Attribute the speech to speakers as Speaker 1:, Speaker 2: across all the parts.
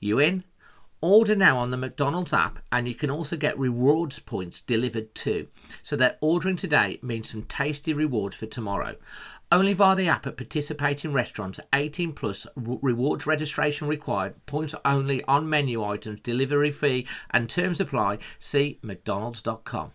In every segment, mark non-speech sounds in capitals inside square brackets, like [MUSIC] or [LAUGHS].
Speaker 1: you in? Order now on the McDonald's app, and you can also get rewards points delivered too. So that ordering today means some tasty rewards for tomorrow. Only via the app at participating restaurants. 18 plus rewards registration required. Points only on menu items. Delivery fee and terms apply. See McDonald's.com.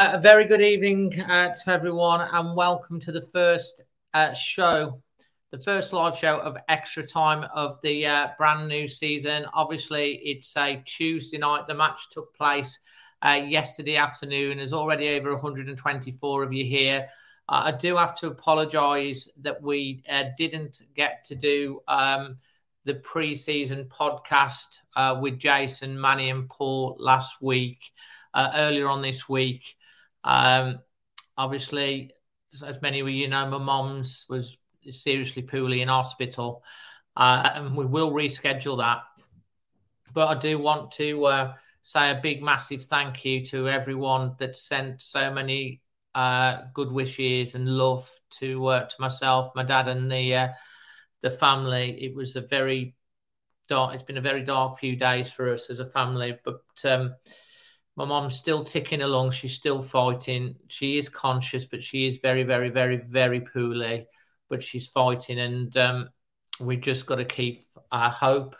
Speaker 1: A very good evening uh, to everyone, and welcome to the first uh, show, the first live show of Extra Time of the uh, brand new season. Obviously, it's a Tuesday night. The match took place uh, yesterday afternoon. There's already over 124 of you here. Uh, I do have to apologise that we didn't get to do um, the pre-season podcast with Jason, Manny, and Paul last week. earlier on this week. Um, obviously, as many of you know, my mom's was seriously poorly in hospital, uh, and we will reschedule that. But I do want to uh, say a big, massive thank you to everyone that sent so many uh, good wishes and love to uh, to myself, my dad, and the uh, the family. It was a very dark. It's been a very dark few days for us as a family, but. Um, my mom's still ticking along. She's still fighting. She is conscious, but she is very, very, very, very poorly. But she's fighting, and um, we just got to keep our hope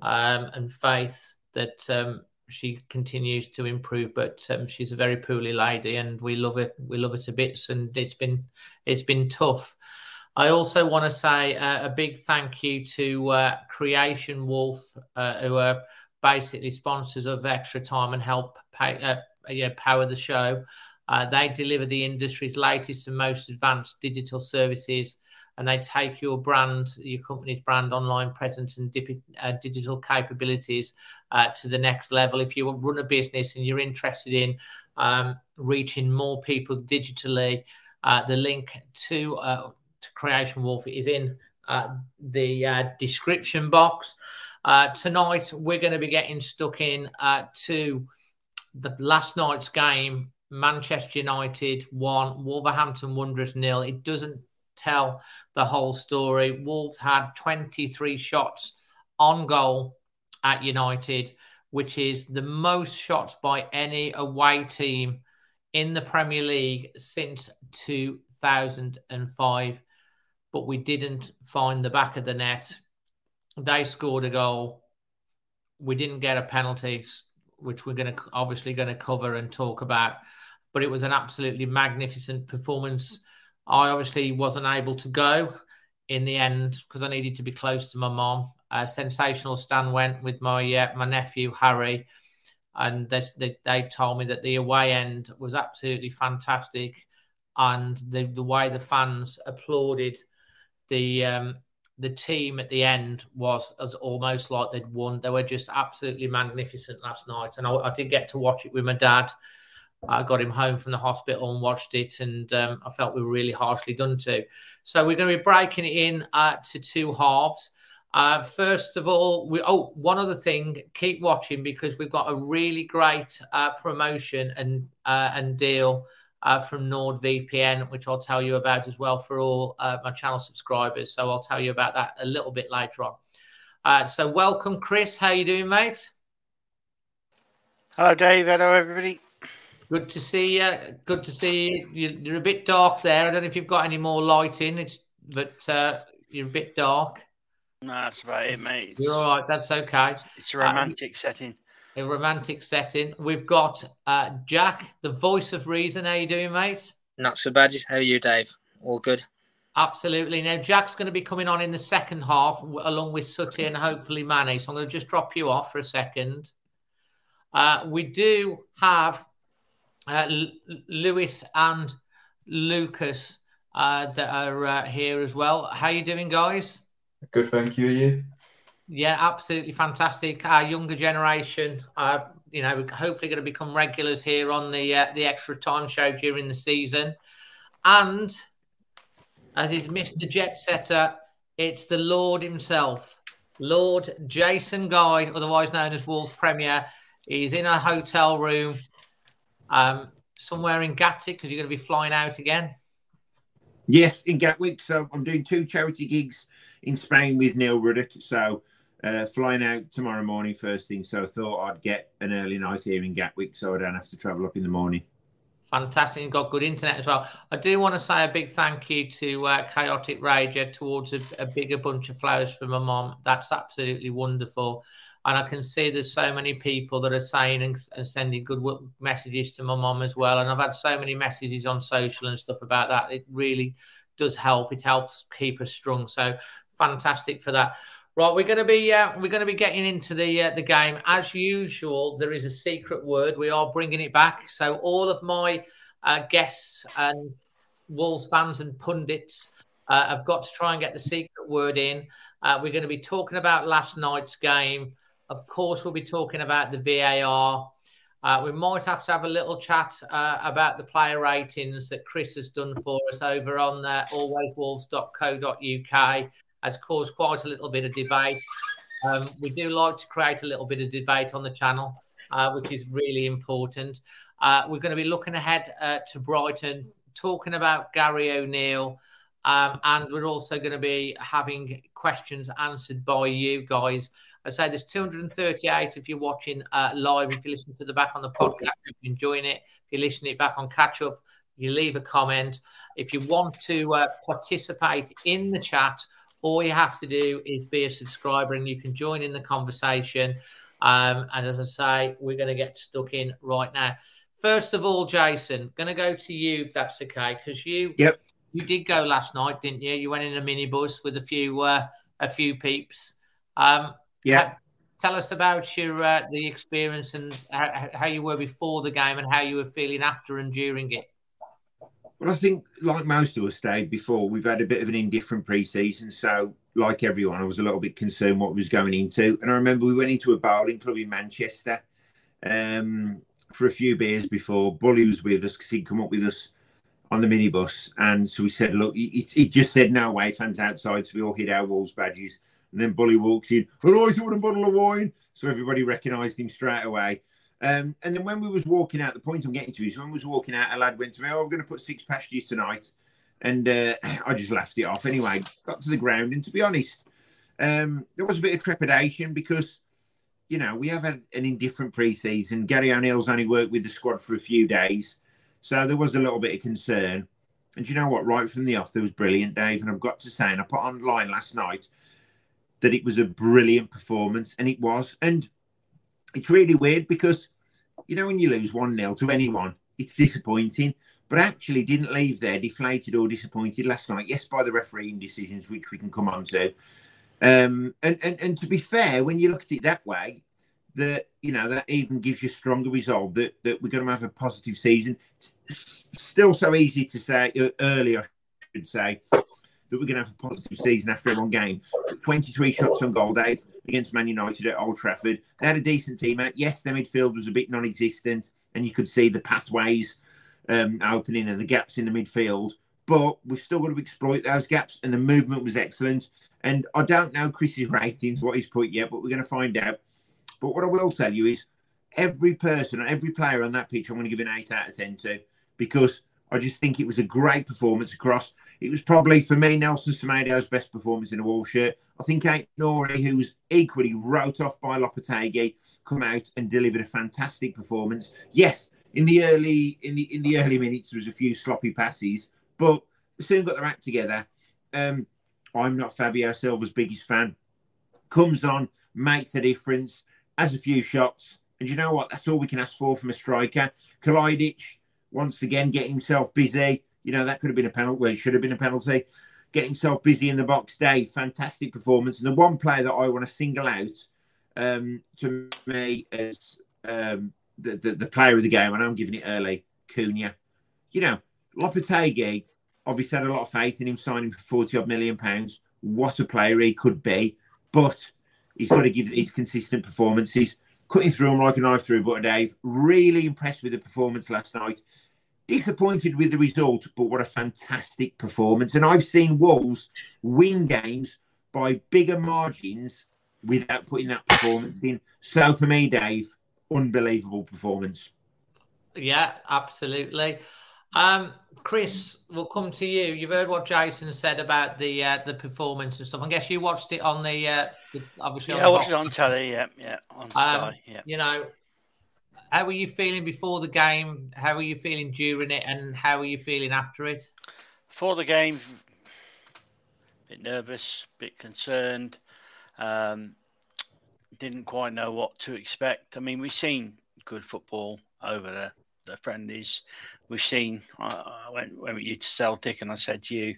Speaker 1: um, and faith that um, she continues to improve. But um, she's a very poorly lady, and we love it. We love it to bits, and it's been it's been tough. I also want to say uh, a big thank you to uh, Creation Wolf, uh, who are basically sponsors of Extra Time and help pay, uh, power the show. Uh, they deliver the industry's latest and most advanced digital services, and they take your brand, your company's brand, online presence, and dip, uh, digital capabilities uh, to the next level. If you run a business and you're interested in um, reaching more people digitally, uh, the link to, uh, to Creation Wolf is in the description box. Tonight, we're going to be getting stuck in to the last night's game. Manchester United one, Wolverhampton Wanderers nil. It doesn't tell the whole story. Wolves had 23 shots on goal at United, which is the most shots by any away team in the Premier League since 2005. But we didn't find the back of the net they scored a goal. We didn't get a penalty, which we're going to obviously going to cover and talk about. But it was an absolutely magnificent performance. I obviously wasn't able to go in the end because I needed to be close to my mom. Sensational stand went with my uh, my nephew Harry, and they, they, they told me that the away end was absolutely fantastic, and the the way the fans applauded the um, the team at the end was as almost like they'd won. They were just absolutely magnificent last night, and I, I, did get to watch it with my dad. I got him home from the hospital and watched it, and um, I felt we were really harshly done to. So we're going to be breaking it in uh, to two halves. Uh, first of all, we oh one other thing, keep watching because we've got a really great uh, promotion and uh, and deal uh, from NordVPN, which I'll tell you about as well for all uh, my channel subscribers. So I'll tell you about that a little bit later on. Uh, so welcome, Chris. How you doing, mate?
Speaker 2: Hello, Dave. Hello, everybody.
Speaker 1: Good to see you. Good to see you. You're a bit dark there. I don't know if you've got any more light in. It's but uh, you're a bit dark.
Speaker 2: No, that's about it, mate.
Speaker 1: You're all right. That's okay.
Speaker 2: It's a romantic uh, setting.
Speaker 1: A romantic setting. We've got uh, Jack, the voice of reason. How you doing, mate?
Speaker 3: Not so bad. How are you, Dave? All good.
Speaker 1: Absolutely. Now, Jack's going to be coming on in the second half along with Sutty and hopefully Manny. So I'm going to just drop you off for a second. Uh, we do have uh, L- Lewis and Lucas uh, that are uh, here as well. How are you doing, guys?
Speaker 4: Good, thank you. Are you?
Speaker 1: Yeah, absolutely fantastic. Our younger generation, uh, you know, hopefully going to become regulars here on the uh, the extra time show during the season, and as is Mr. Jet Setter, it's the Lord himself, Lord Jason Guy, otherwise known as Wolves Premier. He's in a hotel room um, somewhere in Gatwick because you're going to be flying out again.
Speaker 5: Yes, in Gatwick. So I'm doing two charity gigs in Spain with Neil Ruddock. So uh, flying out tomorrow morning first thing. So I thought I'd get an early night here in Gatwick so I don't have to travel up in the morning.
Speaker 1: Fantastic. You've got good internet as well. I do want to say a big thank you to uh, Chaotic Rager towards a, a, bigger bunch of flowers for my mom. That's absolutely wonderful. And I can see there's so many people that are saying and, and sending good messages to my mom as well. And I've had so many messages on social and stuff about that. It really does help. It helps keep us strong. So fantastic for that. Right, we're going to be uh, we're going to be getting into the uh, the game as usual. There is a secret word. We are bringing it back. So all of my uh, guests and Wolves fans and pundits uh, have got to try and get the secret word in. Uh, we're going to be talking about last night's game. Of course, we'll be talking about the VAR. Uh, we might have to have a little chat about the player ratings that Chris has done for us over on uh, alwayswolves.co.uk has caused quite a little bit of debate. Um, we do like to create a little bit of debate on the channel, uh, which is really important. Uh, we're going to be looking ahead uh, to Brighton, talking about Gary O'Neil, um, and we're also going to be having questions answered by you guys. I say there's 238 if you're watching uh, live. If you listen to the back on the podcast, if you're enjoying it, if you're listening it back on catch up, you leave a comment. If you want to uh, participate in the chat, all you have to do is be a subscriber and you can join in the conversation. Um, and as I say, we're going to get stuck in right now. First of all, Jason, going to go to you if that's okay, because you
Speaker 5: yep.
Speaker 1: you did go last night, didn't you? You went in a minibus with a few uh, a few peeps. Um,
Speaker 5: yeah.
Speaker 1: Tell us about your uh, the experience and how, how you were before the game and how you were feeling after and during it.
Speaker 5: Well, I think, like most of us, Dave, before we've had a bit of an indifferent pre-season. So, like everyone, I was a little bit concerned what was going into. And I remember we went into a bowling club in Manchester um, for a few beers before. Bully was with us because he'd come up with us on the minibus. And so we said, look, he, he just said, no way, fans outside. So we all hid our Wolves badges. And then Bully walks in, all right, I want a bottle of wine. So everybody recognised him straight away. Um, and then when we was walking out, the point I'm getting to is when we was walking out, a lad went to me, "Oh, I'm going to put six past you tonight," and uh, [LAUGHS] I just laughed it off. Anyway, got to the ground, and to be honest, um, there was a bit of trepidation because you know we have had an indifferent pre-season. Gary O'Neil's only worked with the squad for a few days, so there was a little bit of concern. And you know what? Right from the off, there was brilliant, Dave. And I've got to say, and I put online last night that it was a brilliant performance, and it was. And it's really weird because you know when you lose one 0 to anyone, it's disappointing. But actually, didn't leave there deflated or disappointed last night. Yes, by the refereeing decisions, which we can come on to. Um, and, and and to be fair, when you look at it that way, that you know that even gives you stronger resolve that that we're going to have a positive season. It's still so easy to say uh, earlier, I should say, that we're going to have a positive season after one game. 23 shots on goal, Dave, against Man United at Old Trafford. They had a decent team out. Yes, their midfield was a bit non existent, and you could see the pathways um, opening and the gaps in the midfield. But we've still got to exploit those gaps, and the movement was excellent. And I don't know Chris's ratings, what he's put yet, but we're going to find out. But what I will tell you is every person, every player on that pitch, I'm going to give an 8 out of 10 to because I just think it was a great performance across it was probably for me Nelson Semedo's best performance in a wall shirt. I think Ait-Nouri, who was equally wrote off by Lopetegui, come out and delivered a fantastic performance. Yes, in the early in the in the early minutes there was a few sloppy passes, but soon got their act together. Um, I'm not Fabio Silva's biggest fan. Comes on, makes a difference, has a few shots, and you know what? That's all we can ask for from a striker. Kalajdzic, once again, getting himself busy. You know, that could have been a penalty. Well, it should have been a penalty. Getting himself busy in the box, Dave. Fantastic performance. And the one player that I want to single out um, to me as um, the, the, the, player of the game, and I'm giving it early, Cunha. You know, Lopetegui obviously had a lot of faith in him signing for 40 odd million pounds. What a player he could be. But he's got to give these consistent performances cutting through them like a knife through butter, Dave. Really impressed with the performance last night. Disappointed with the result, but what a fantastic performance. And I've seen Wolves win games by bigger margins without putting that performance in. So for me, Dave, unbelievable performance.
Speaker 1: Yeah, absolutely. Um, Chris, we'll come to you. You've heard what Jason said about the uh, the performance and stuff. I guess you watched it on the, uh, the obviously.
Speaker 2: Yeah, I watched it on telly. Yeah, yeah, on um, Sky. Um, yeah.
Speaker 1: You know, how were you feeling before the game? How were you feeling during it, and how were you feeling after it?
Speaker 2: Before the game, a bit nervous, a bit concerned. Um, didn't quite know what to expect. I mean, we've seen good football over the, the friendlies we've seen. I went, went with you to Celtic, and I said to you,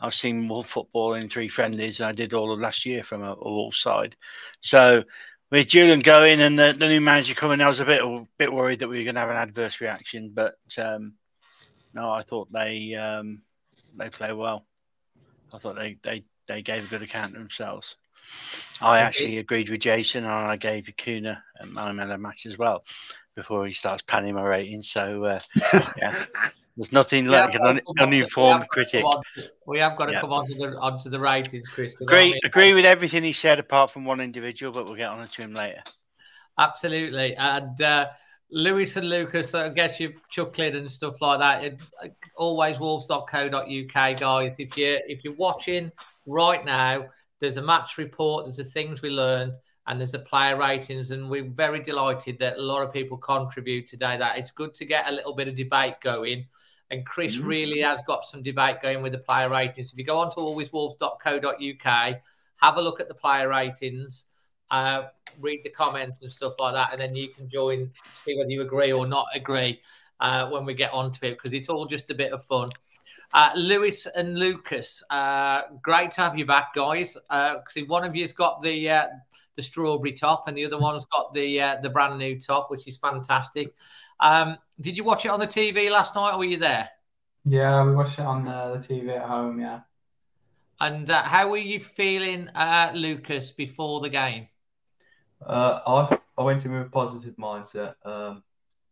Speaker 2: I've seen more football in three friendlies than I did all of last year from a, a Wolves side. So with Julian going and the, the, new manager coming, I was a bit a bit worried that we were going to have an adverse reaction. But um, no, I thought they um, they play well. I thought they, they, they gave a good account of themselves. I actually agreed with Jason, and I gave Acuna a man of the match as well before he starts panning my rating. So uh, [LAUGHS] yeah, there's nothing like an un- uninformed critic.
Speaker 1: To, we have got to yeah. come on to the onto the ratings, Chris.
Speaker 2: Agree, agree with everything he said, apart from one individual, but we'll get on to him later.
Speaker 1: Absolutely, and. Uh, Lewis and Lucas, I guess you're chuckling and stuff like that. It, always wolves.co.uk, guys. If you if you're watching right now, there's a match report. There's the things we learned and there's the player ratings. And we're very delighted that a lot of people contribute today. That it's good to get a little bit of debate going. And Chris mm-hmm. really has got some debate going with the player ratings. If you go on to alwayswolves.co.uk, have a look at the player ratings, uh, read the comments and stuff like that, and then you can join, see whether you agree or not agree uh, when we get onto it, because it's all just a bit of fun. Uh, Lewis and Lucas, uh, great to have you back, guys. Because uh, one of you's got the uh, the strawberry top, and the other one's got the uh, the brand new top, which is fantastic. Um, did you watch it on the TV last night, or were you there?
Speaker 4: Yeah, we watched it on uh, the TV at home. Yeah.
Speaker 1: And uh, how were you feeling, uh, Lucas, before the game?
Speaker 4: Uh, I I went in with a positive mindset. Um,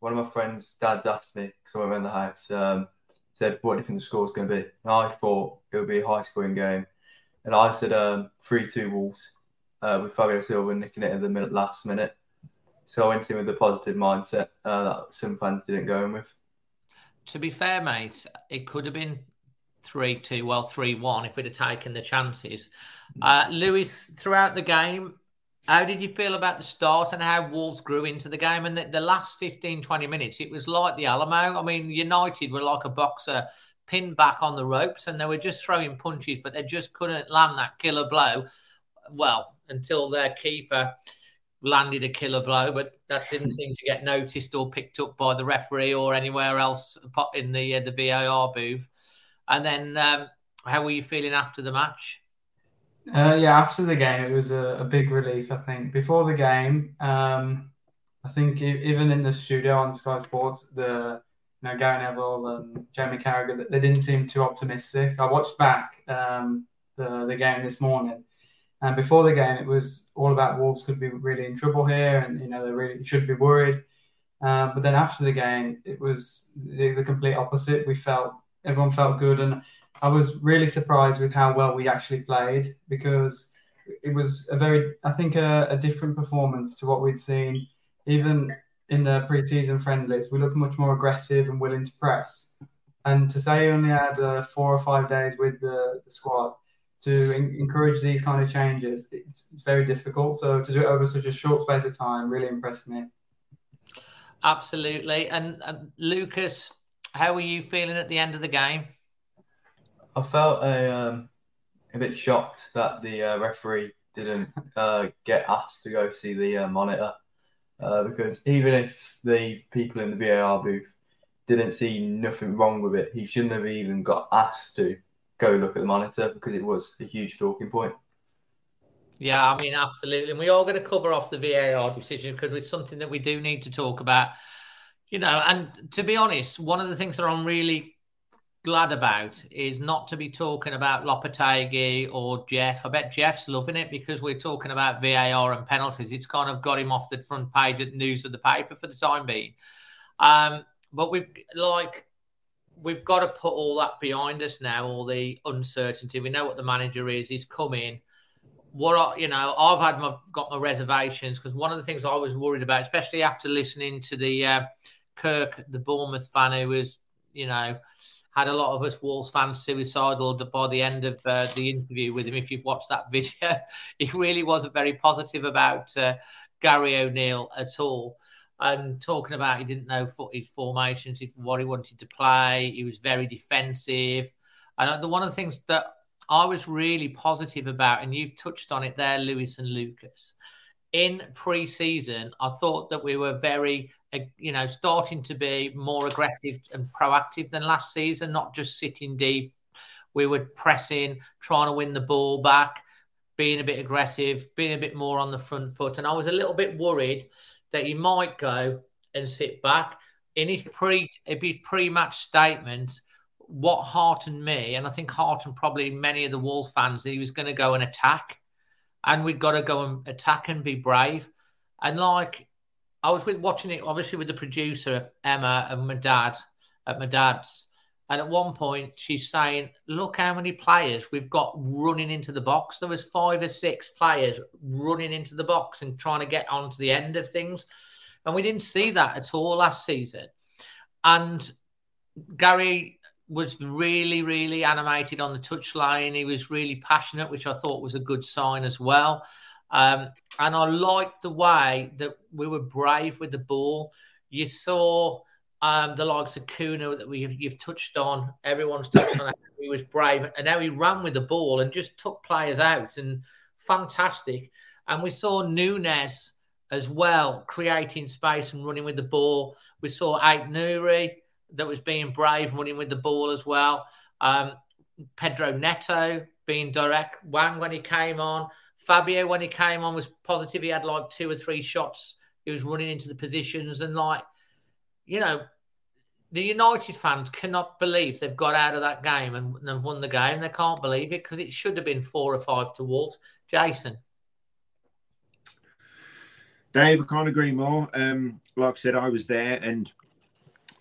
Speaker 4: one of my friends' dads asked me because I went around the house. Um, said, "What do you think the score's going to be?" And I thought it would be a high-scoring game, and I said, um, three-two Wolves." uh, with Fabio Silva nicking it at the minute, last minute. So I went in with a positive mindset uh, that some fans didn't go in with.
Speaker 1: To be fair, mate, it could have been 3 2, well, 3 1 if we'd have taken the chances. Uh, Lewis, throughout the game, how did you feel about the start and how Wolves grew into the game? And the, the last 15, 20 minutes, it was like the Alamo. I mean, United were like a boxer pinned back on the ropes and they were just throwing punches, but they just couldn't land that killer blow. Well, until their keeper landed a killer blow, but that didn't seem to get noticed or picked up by the referee or anywhere else in the uh, the VAR booth. And then, um, how were you feeling after the match?
Speaker 4: Uh, yeah, after the game, it was a, a, big relief. I think before the game, um, I think even in the studio on Sky Sports, the you know Gary Neville and Jamie Carragher, they didn't seem too optimistic. I watched back um, the the game this morning, and before the game, it was all about Wolves could be really in trouble here, and you know they really should be worried. Um, but then after the game, it was the, the, complete opposite. We felt everyone felt good, and I was really surprised with how well we actually played because it was a very, I think, a, a different performance to what we'd seen even in the pre-season friendlies. We looked much more aggressive and willing to press. And to say you only had uh, four or five days with the, the squad to in- encourage these kind of changes, it's, it's, very difficult. So to do it over such a short space of time really impressed me.
Speaker 1: Absolutely. And, and Lucas, how were you feeling at the end of the game?
Speaker 6: I felt a um, a bit shocked that the uh, referee didn't uh, get asked to go see the uh, monitor uh, because even if the people in the VAR booth didn't see nothing wrong with it, he shouldn't have even got asked to go look at the monitor because it was a huge talking point.
Speaker 1: Yeah, I mean, absolutely. And we are going to cover off the VAR decision because it's something that we do need to talk about. You know, and to be honest, one of the things that I'm really glad about is not to be talking about Lopetegui or Jeff. I bet Jeff's loving it because we're talking about VAR and penalties. It's kind of got him off the front page of the news of the paper for the time being. Um, but we've like we've got to put all that behind us now, all the uncertainty. We know what the manager is. He's coming. What you know, I've had my got my reservations because one of the things I was worried about, especially after listening to the uh, Kirk, the Bournemouth fan, who was, you know, had a lot of us Wolves fans suicidal by the end of uh, the interview with him. If you've watched that [LAUGHS] video, he really wasn't very positive about uh, Gary O'Neil at all. And talking about he didn't know his formations, what he wanted to play. He was very defensive. And uh, the one of the things that I was really positive about, and you've touched on it there, Lewis and Lucas. In pre-season, I thought that we were very uh, you know, starting to be more aggressive and proactive than last season, not just sitting deep. We were pressing, trying to win the ball back, being a bit aggressive, being a bit more on the front foot. And I was a little bit worried that he might go and sit back. In his pre his pre-match statement, what heartened me, and I think heartened probably many of the Wolves fans, that he was going to go and attack. And we've got to go and attack and be brave. And like I was with watching it obviously with the producer Emma and my dad at my dad's, and at one point she's saying, "Look how many players we've got running into the box." There was five or six players running into the box and trying to get onto the end of things, and we didn't see that at all last season. And Gary was really, really animated on the touchline. He was really passionate, which I thought was a good sign as well. Um, and I liked the way that we were brave with the ball. You saw um, the likes of Cunha that we you've touched on. Everyone's touched on. He was brave, and now he ran with the ball and just took players out, and fantastic. And we saw Nunes as well, creating space and running with the ball. We saw Aït-Nouri that was being brave, running with the ball as well. Um, Pedro Neto being direct. Hwang when he came on. Fabio, when he came on, was positive. He had like two or three shots. He was running into the positions and like, you know, the United fans cannot believe they've got out of that game and, have won the game. They can't believe it because it should have been four or five to Wolves. Jason.
Speaker 5: Dave, I can't agree more. Um, like I said, I was there and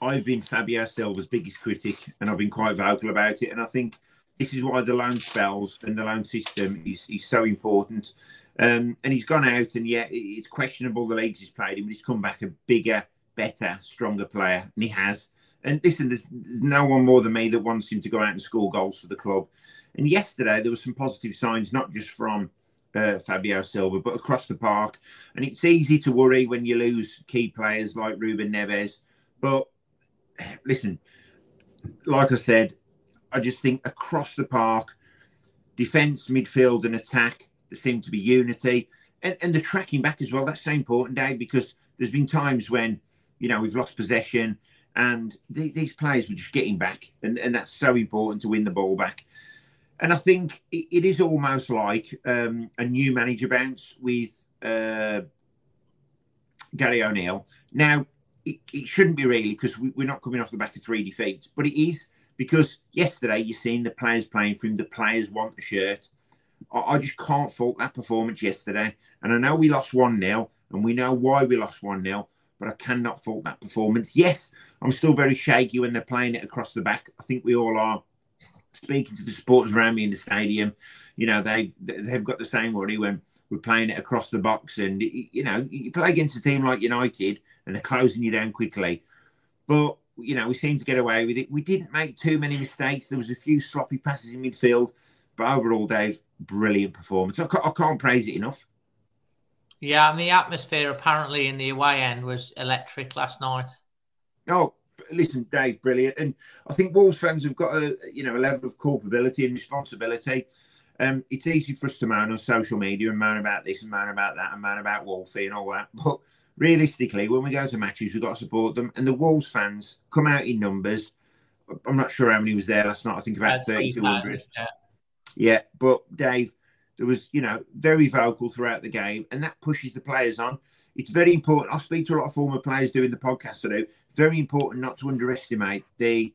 Speaker 5: I've been Fabio Silva's biggest critic and I've been quite vocal about it. And I think this is why the loan spells and the loan system is, is so important. Um, and he's gone out, and yet it's questionable the leagues he's played in, but he's come back a bigger, better, stronger player, and he has. And listen, there's, there's no one more than me that wants him to go out and score goals for the club. And yesterday there were some positive signs, not just from uh, Fabio Silva, but across the park. And it's easy to worry when you lose key players like Ruben Neves. But listen, like I said, I just think across the park, defence, midfield, and attack, there seemed to be unity. And, and the tracking back as well, that's so important, Dave, because there's been times when, you know, we've lost possession and these players were just getting back. And, and that's so important to win the ball back. And I think it, it is almost like um, a new manager bounce with uh, Gary O'Neil. Now, it, it shouldn't be really because we, we're not coming off the back of three defeats, but it is because yesterday you've seen the players playing for him, the players want the shirt. I, I just can't fault that performance yesterday. And I know we lost 1 0, and we know why we lost 1 0, but I cannot fault that performance. Yes, I'm still very shaky when they're playing it across the back. I think we all are. Speaking to the supporters around me in the stadium, you know, they've they've got the same worry when we're playing it across the box. And, you know, you play against a team like United and they're closing you down quickly. But you know, we seem to get away with it. We didn't make too many mistakes. There was a few sloppy passes in midfield, but overall, Dave, brilliant performance. I I can't praise it enough.
Speaker 1: Yeah, and the atmosphere apparently in the away end was electric last night.
Speaker 5: Oh, listen, Dave's brilliant, and I think Wolves fans have got a you know a level of culpability and responsibility. Um, it's easy for us to moan on social media and moan about this and moan about that and moan about Wolfie and all that, but realistically, when we go to matches, we've got to support them. And the Wolves fans come out in numbers. I'm not sure how many was there last night. I think about 3,200.
Speaker 1: Yeah.
Speaker 5: Yeah, but Dave, there was, you know, very vocal throughout the game, and that pushes the players on. It's very important. I speak to a lot of former players doing the podcast I do. Very important not to underestimate the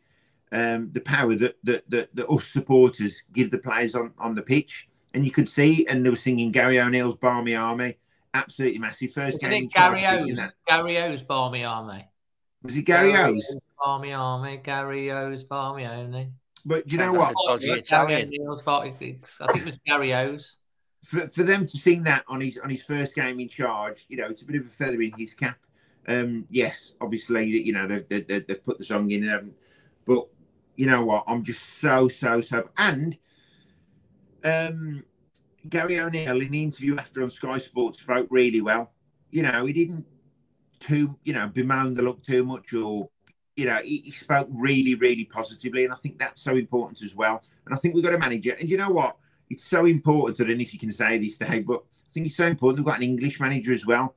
Speaker 5: um, the power that, that that that us supporters give the players on on the pitch. And you could see, and they were singing Gary O'Neil's "Barmy Army," absolutely massive. First
Speaker 1: Isn't
Speaker 5: game,
Speaker 1: it Gary O's? Gary O's Barmy Army.
Speaker 5: was it Gary O's?
Speaker 1: Barmy Army, Gary O's Barmy Army.
Speaker 5: But do you know
Speaker 2: Sounds
Speaker 5: what?
Speaker 2: like a dodgy
Speaker 1: Gary
Speaker 2: Italian.
Speaker 1: O'Neill's Barmy- I think it was Gary O's.
Speaker 5: for, for them to sing that on his on his first game in charge, you know, it's a bit of a feather in his cap. Um, yes, obviously, you know they've they've, they've put the song in, um, but you know what? I'm just so so so. And um, Gary O'Neil in the interview after on Sky Sports spoke really well. You know, he didn't too you know bemoan the look too much or. You know, he, he spoke really, really positively, and I think that's so important as well. And I think we've got a manager. And you know what? it's so important. I don't know if you can say this, Dave, but I think it's so important. We've got an English manager as well.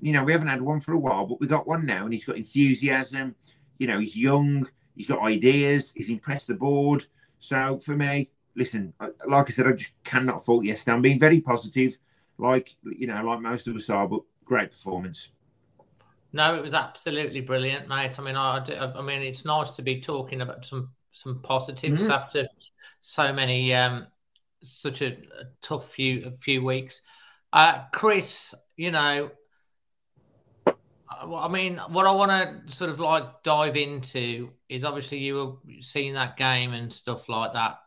Speaker 5: You know, we haven't had one for a while, but we got one now, and he's got enthusiasm. You know, he's young, he's got ideas, he's impressed the board. So for me, listen, like I said, I just cannot fault yesterday. I'm being very positive, like you know, like most of us are, but great performance.
Speaker 1: No, it was absolutely brilliant, mate. I mean, I, I- I mean, it's nice to be talking about some some positives
Speaker 5: Mhm.
Speaker 1: after so many um such a, a tough few a few weeks. Uh, Chris, you know, uh, I mean, what I want to sort of like dive into is obviously you were seeing that game and stuff like that.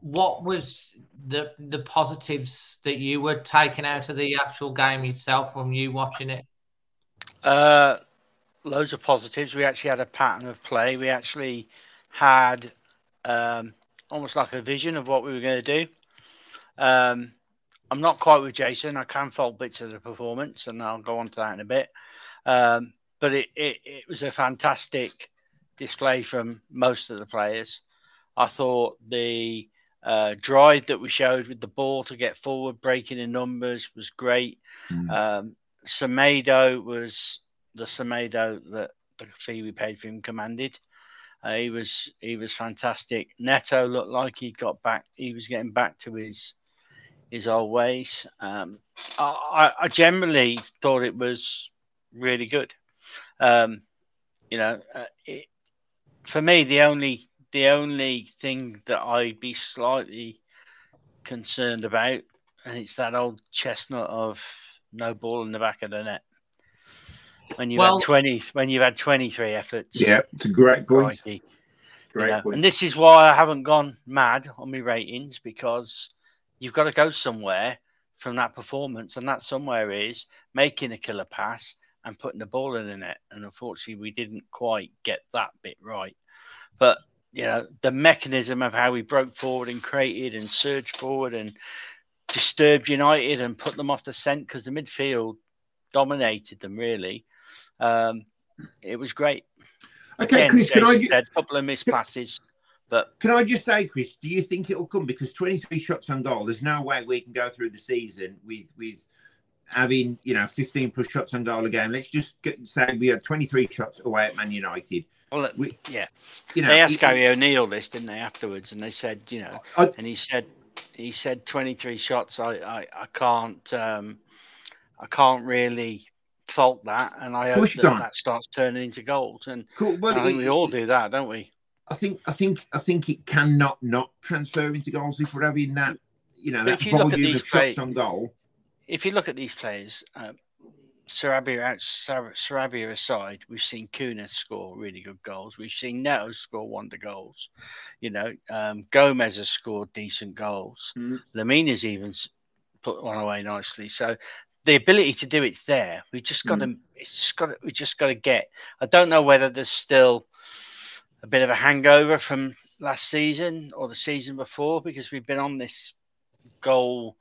Speaker 1: What was the the positives that you were taking out of the actual game itself from you watching it?
Speaker 2: Uh, loads of positives. We actually had a pattern of play. We actually had um, almost like a vision of what we were going to do. Um, I'm not quite with Jason. I can fault bits of the performance, and I'll go on to that in a bit. Um, but it, it, it was a fantastic display from most of the players. I thought the uh, drive that we showed with the ball to get forward, breaking in numbers, was great. Um, Semedo was the Semedo that the fee we paid for him commanded. Uh, he was he was fantastic. Neto looked like he got back. He was getting back to his his old ways. Um, I, I generally thought it was really good. Um, you know, uh, it, for me, the only the only thing that I'd be slightly concerned about, and it's that old chestnut of no ball in the back of the net. When you
Speaker 1: Well-
Speaker 2: had twenty, when you've had twenty three efforts,
Speaker 5: Yeah, it's a great point.
Speaker 2: crikey, you
Speaker 5: Great
Speaker 2: know.
Speaker 5: point.
Speaker 2: And this is why I haven't gone mad on my ratings because you've got to go somewhere from that performance, and that somewhere is making a killer pass and putting the ball in the net. And unfortunately, we didn't quite get that bit right. But you know, the mechanism of how we broke forward and created and surged forward and disturbed United and put them off the scent because the midfield dominated them really. Um, it was great.
Speaker 5: Okay,
Speaker 2: Again,
Speaker 5: Chris, can I
Speaker 2: said, a couple of missed passes, but
Speaker 5: Can I just say, Chris, do you think it'll come because 23 shots on goal? There's no way we can go through the season with with having you know 15 plus shots on goal a game. Let's just get, say we had 23 shots away at Man United.
Speaker 2: well,
Speaker 5: We-
Speaker 2: yeah,
Speaker 5: You know,
Speaker 2: they asked
Speaker 5: it-
Speaker 2: Gary O'Neil this, didn't they, afterwards? And they said, you know,
Speaker 5: I-
Speaker 2: and he said, he said 23 shots. I, I, I can't, um, I can't really fault that, and I hope that, that starts turning into goals. And
Speaker 5: Cool. Well,
Speaker 2: I think
Speaker 5: it-
Speaker 2: we all do that, don't we?
Speaker 5: I think I think I think it cannot not transfer into goals if we're having that you know
Speaker 2: But
Speaker 5: that
Speaker 2: if you look at
Speaker 5: volume
Speaker 2: these
Speaker 5: of shots
Speaker 2: play-
Speaker 5: on goal.
Speaker 2: If you look at these players, um, Sarabia out, Sar- Sarabia aside, we've seen Cunha score really good goals. We've seen Neto score wonder goals. You know, um, Gomes has scored decent goals.
Speaker 5: Mm.
Speaker 2: Lemina's even put one away nicely. So the ability to do it's there. We just got to. It's just got. to We just got to get. I don't know whether there's still a bit of a hangover from last season or the season before because we've been on this goal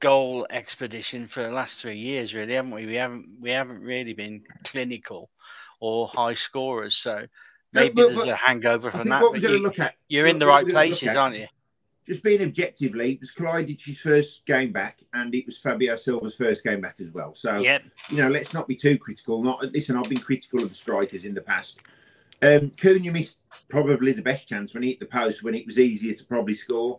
Speaker 2: goal expedition for the last three years, really, haven't we? We haven't we haven't really been clinical or high scorers. So
Speaker 5: No,
Speaker 2: maybe
Speaker 5: but-
Speaker 2: there's
Speaker 5: but
Speaker 2: a hangover from that.
Speaker 5: what we're going to look at,
Speaker 2: you're in the right
Speaker 5: we're gonna look
Speaker 2: places,
Speaker 5: at-
Speaker 2: aren't you?
Speaker 5: Just being objectively, it was Kalajdzic's first game back, and it was Fabio Silva's first game back as well. So
Speaker 2: Yep.
Speaker 5: you know, let's not be too critical. Not listen, I've been critical of the strikers in the past. Um, Cunha missed probably the best chance when he hit the post when it was easier to probably score.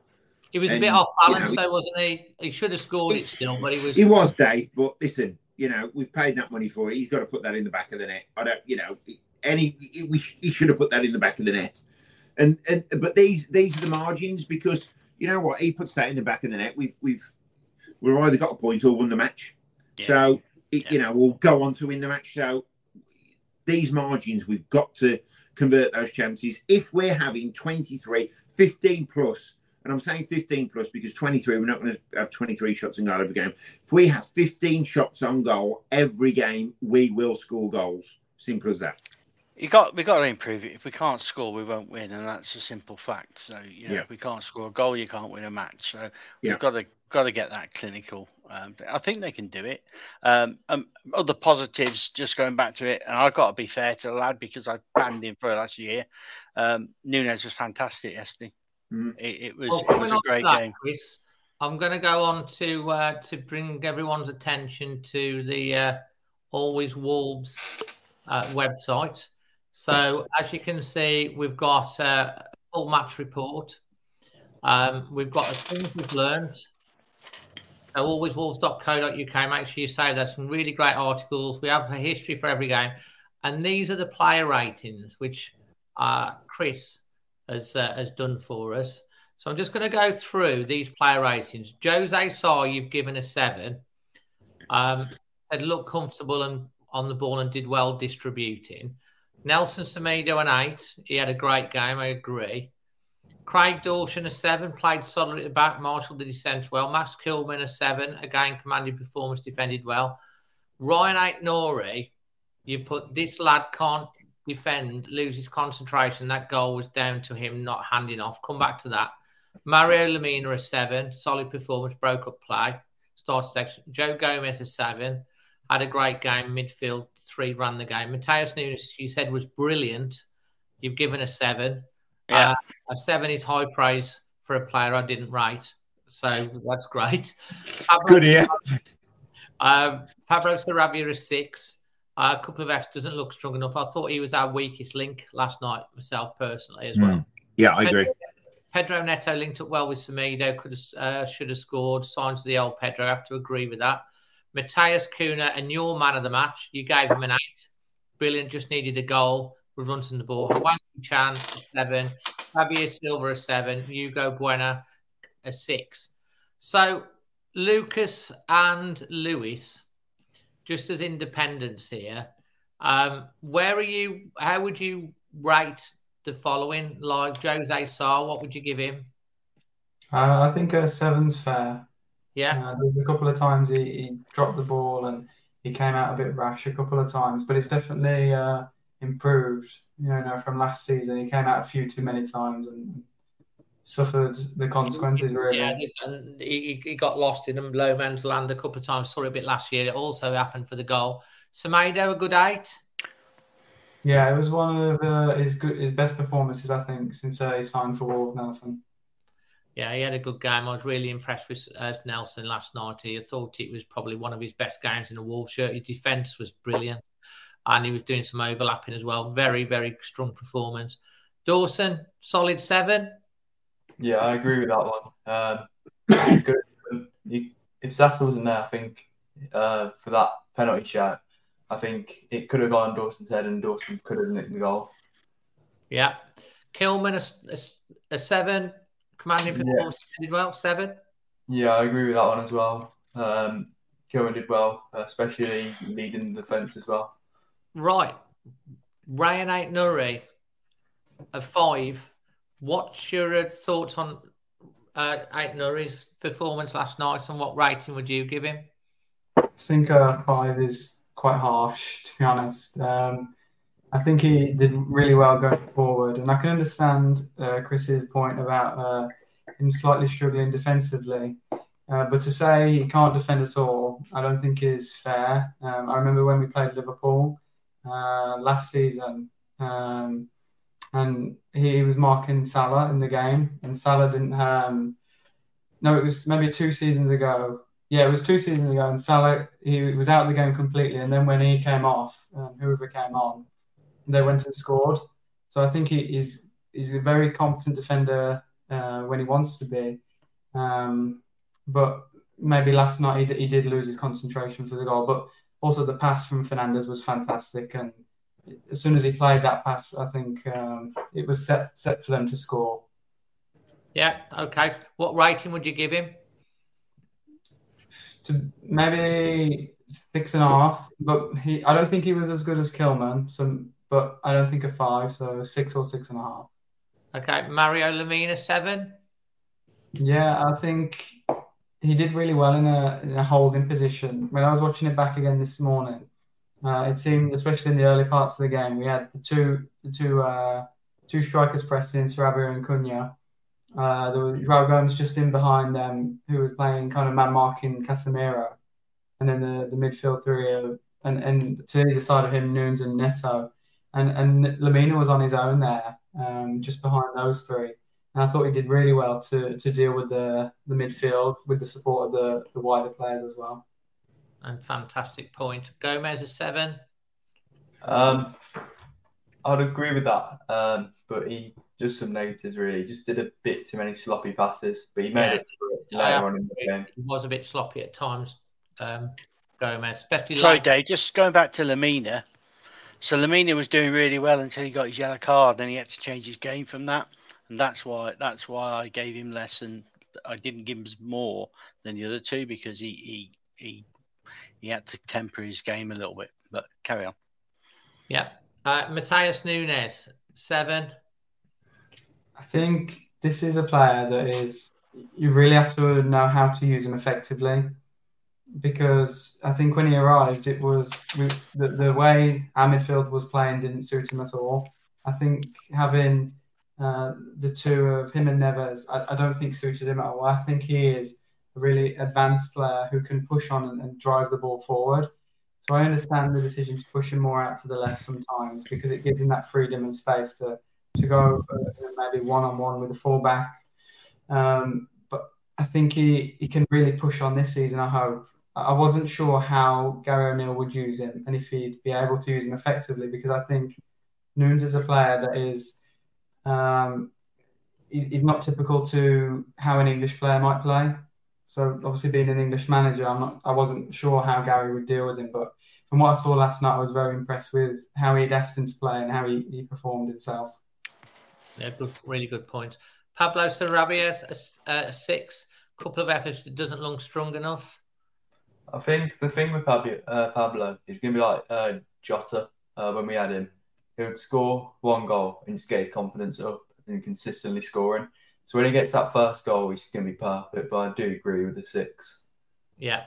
Speaker 1: He was a bit off
Speaker 5: you
Speaker 1: balance,
Speaker 5: know,
Speaker 1: though, wasn't he? He should have scored it still, but he was.
Speaker 5: He was Dave, but listen, you know, we've paid that money for it. He's got to put that in the back of the net. I don't, you know, any we he should have put that in the back of the net. And and but these these are the margins because you know what he puts that in the back of the net. We've we've we've either got a point or won the match. So it, you know we'll go on to win the match. So these margins we've got to convert those chances. If we're having 23, 15 plus, and I'm saying 15 plus because 23, we're not going to have 23 shots on goal every game. If we have 15 shots on goal every game, we will score goals. Simple as that.
Speaker 2: You got we got to improve it. If we can't score, we won't win, and that's a simple fact. So you know,
Speaker 5: Yeah.
Speaker 2: if we can't score a goal, you can't win a match. So
Speaker 5: Yeah.
Speaker 2: we've got to got to get that clinical. Um, I think they can do it. Um, um, other positives, just going back to it, and I've got to be fair to the lad because I banned him for last year. Um, Nunes was fantastic yesterday.
Speaker 5: Mhm.
Speaker 2: It, it was
Speaker 1: Well,
Speaker 2: it was
Speaker 1: coming
Speaker 2: a
Speaker 1: on to
Speaker 2: great
Speaker 1: that,
Speaker 2: game.
Speaker 1: Chris, I'm going to go on to uh, to bring everyone's attention to the uh, Always Wolves uh, website. So as you can see, we've got uh, a full match report. Um, we've got the things we've learned. So alwayswolves.co.uk. Make sure you save that. Some really great articles. We have a history for every game, and these are the player ratings, which uh, Chris has uh, has done for us. So I'm just going to go through these player ratings. Jose Sa, you've given a seven. Um, looked comfortable and on the ball and did well distributing. Nelson Semedo an eight. He had a great game. I agree. Craig Dawson a seven. Played solid at the back. Marshall did his well. Max Kilman a seven. Again, commanded performance, defended well. Rayan Aït-Nouri, you put this lad can't defend, loses concentration. That goal was down to him not handing off. Come back to that. Mario Lemina a seven, solid performance, broke up play, started section. João Gomes a seven, had a great game, midfield three, ran the game. Matheus Nunes, you said was brilliant. You've given a seven.
Speaker 2: Yeah.
Speaker 1: Uh, a seven is high praise for a player I didn't rate, so that's great.
Speaker 5: Good here.
Speaker 1: Um, Pablo Sarabia is six. Uh, a couple of Fs doesn't look strong enough. I thought he was our weakest link last night, myself personally as well.
Speaker 5: Mm. Yeah, I agree.
Speaker 1: Pedro Neto linked up well with Semedo. Could have, uh, should have scored. Signs of the old Pedro. I have to agree with that. Matheus Cunha and your man of the match. You gave him an eight. Brilliant. Just needed a goal. With runs in the ball. Hwang Chan a seven. Fabio Silva a seven. Hugo Bueno a six. So Lucas and Lewis, just as independents here, um, where are you? How would you rate the following? Like Jose Sa, what would you give him?
Speaker 4: Uh, I think a seven's fair.
Speaker 1: Yeah.
Speaker 4: Uh, there's a couple of times he, he dropped the ball and he came out a bit rash a couple of times, but it's definitely uh, improved. You know, from last season, he came out a few too many times and suffered the consequences. Really,
Speaker 1: Yeah, and he, he got lost in a low man's land a couple of times. Saw it a bit last year. It also happened for the goal. Semedo, a good eight.
Speaker 4: Yeah, it was one of uh, his good, his best performances, I think, since uh, he signed for Wolves Nelson.
Speaker 1: Yeah, he had a good game. I was really impressed with uh, Nelson last night. I thought it was probably one of his best games in a Wolves shirt. His defence was brilliant, and he was doing some overlapping as well. Very, very strong performance. Dawson, solid seven.
Speaker 6: Yeah, I agree with that one. Um, [COUGHS] good. You, if Zata wasn't there, I think uh, for that penalty shot, I think it could have gone Dawson's head and Dawson could have nicked the goal.
Speaker 1: Yeah. Kilman, a, a, a seven. Commanding performance, did well, seven.
Speaker 6: Yeah, I agree with that one as well. Um, Kilman did well, especially leading the defence as well.
Speaker 1: Right. Rayan Aït-Nouri, a five. What's your uh, thoughts on uh, Nouri's performance last night and what rating would you give him?
Speaker 4: I think a five is quite harsh, to be honest. Um, I think he did really well going forward, and I can understand uh, Chris's point about uh, him slightly struggling defensively. Uh, but to say he can't defend at all, I don't think is fair. Um, I remember when we played Liverpool uh, last season, um, and he was marking Salah in the game, and Salah didn't. Um, no, it was maybe two seasons ago. Yeah, it was two seasons ago, and Salah he was out of the game completely. And then when he came off, um, whoever came on, they went and scored. So I think he is he's a very competent defender uh, when he wants to be. Um, but maybe last night he, he did lose his concentration for the goal. But also the pass from Fernandes was fantastic, and as soon as he played that pass, I think um, it was set set for them to score.
Speaker 1: Yeah. Okay. What rating would you give him?
Speaker 4: To maybe six and a half, but he I don't think he was as good as Kilman. So, but I don't think a five, so six or six and a half.
Speaker 1: Okay, Mario Lemina seven.
Speaker 4: Yeah, I think he did really well in a, in a holding position. When I was watching it back again this morning, uh, it seemed, especially in the early parts of the game, we had the two the two uh, two strikers pressing, Sarabia and Cunha. Uh, there was João Gomes just in behind them, who was playing kind of man marking Casemiro, and then the, the midfield three, uh, and and to either side of him, Nunes and Neto, and and Lemina was on his own there, um, just behind those three. And I thought he did really well to to deal with the the midfield with the support of the the wider players as well.
Speaker 1: And fantastic point. Gomes a seven.
Speaker 6: Um, I'd agree with that. Um, but he just some negatives really. Just did a bit too many sloppy passes, but he made
Speaker 1: Yeah.
Speaker 6: it through later on in the game.
Speaker 1: He was a bit sloppy at times. Um, Gomes, especially
Speaker 2: Sorry,
Speaker 1: late.
Speaker 2: Dave. Just going back to Lemina. So Lemina was doing really well until he got his yellow card. Then he had to change his game from that, and that's why that's why I gave him less and I didn't give him more than the other two because he he he, he had to temper his game a little bit. But carry on.
Speaker 1: Yeah. Uh, Matheus Nunes seven.
Speaker 4: I think this is a player that is you really have to know how to use him effectively because I think when he arrived, it was the, the way our midfield was playing didn't suit him at all. I think having uh, the two of him and Neves, I, I don't think suited him at all. I think he is a really advanced player who can push on and, and drive the ball forward. So I understand the decision to push him more out to the left sometimes because it gives him that freedom and space to to go maybe one on one with a fullback. Um, but I think he, he can really push on this season. I hope. I wasn't sure how Gary O'Neil would use him and if he'd be able to use him effectively because I think Nunes is a player that is um, he's not typical to how an English player might play. So obviously being an English manager, I'm not I wasn't sure how Gary would deal with him, but from what I saw last night, I was very impressed with how he'd asked him to play and how he, he performed himself.
Speaker 1: Yeah, good, really good point. Pablo Sarabia a, s- uh, a six. Couple of efforts that doesn't look strong enough.
Speaker 6: I think the thing with Pablo, uh, Pablo is going to be like uh, Jota uh, when we had him. He would score one goal and just get his confidence up and consistently scoring. So when he gets that first goal, he's going to be perfect. But I do agree with the six.
Speaker 1: Yeah.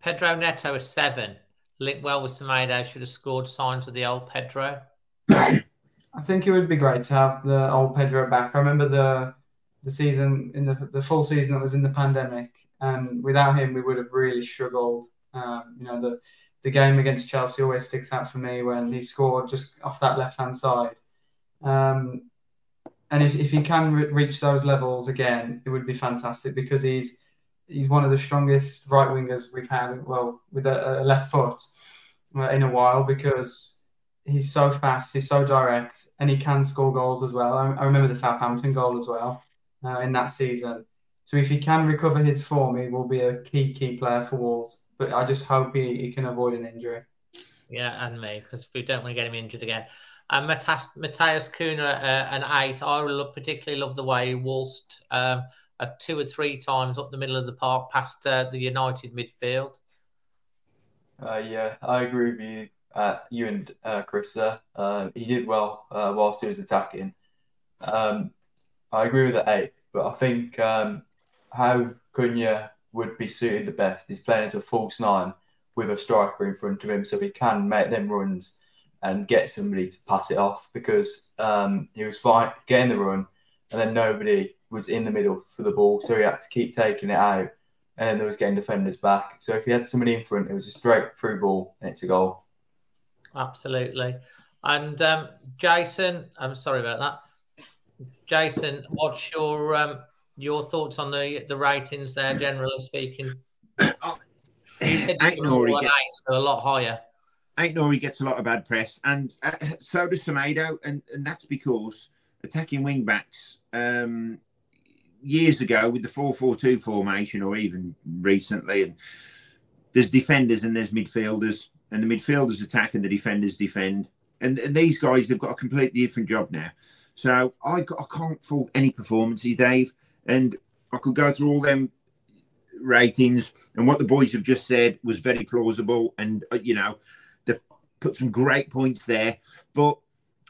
Speaker 1: Pedro Neto a seven. Linked well with Semedo. Should have scored signs of the old Pedro.
Speaker 4: I think it would be great to have the old Pedro back. I remember the the season in the the full season that was in the pandemic, and without him, we would have really struggled. Um, you know, the the game against Chelsea always sticks out for me when he scored just off that left hand side. Um, and if, if he can re- reach those levels again, it would be fantastic because he's he's one of the strongest right wingers we've had. Well, with a, a left foot uh, in a while because he's so fast, he's so direct, and he can score goals as well. I, I remember the Southampton goal as well uh, in that season. So if he can recover his form, he will be a key key player for Wolves. But I just hope he, he can avoid an injury.
Speaker 1: Yeah, and me, because we don't want to get him injured again. And Matas, Matheus Cunha, uh, an eight. I love, particularly love the way he waltzed um, two or three times up the middle of the park past uh, the United midfield.
Speaker 6: Uh, yeah, I agree with you, uh, you and uh, Chris. Uh, he did well uh, whilst he was attacking. Um, I agree with the eight, but I think um, how Cunha would be suited the best is playing as a false nine with a striker in front of him so he can make them runs and get somebody to pass it off because um, he was fine getting the run and then nobody was in the middle for the ball, so he had to keep taking it out and then there was getting defenders back. So if he had somebody in front, it was a straight through ball and it's a goal.
Speaker 1: Absolutely. And um, Jason, I'm sorry about that. Jason, what's your um, your thoughts on the the ratings there, generally speaking? [COUGHS]
Speaker 5: Aït-Nouri gets,
Speaker 1: a lot higher.
Speaker 5: Aït-Nouri gets a lot of bad press, and uh, so does Semedo, and, and that's because attacking wing backs um, years ago with the 4-4-2 formation, or even recently, and there's defenders and there's midfielders, and the midfielders attack and the defenders defend, and, and these guys they've got a completely different job now. So I, I can't fault any performances, Dave, and I could go through all them ratings, and what the boys have just said was very plausible, and uh, you know, put some great points there. But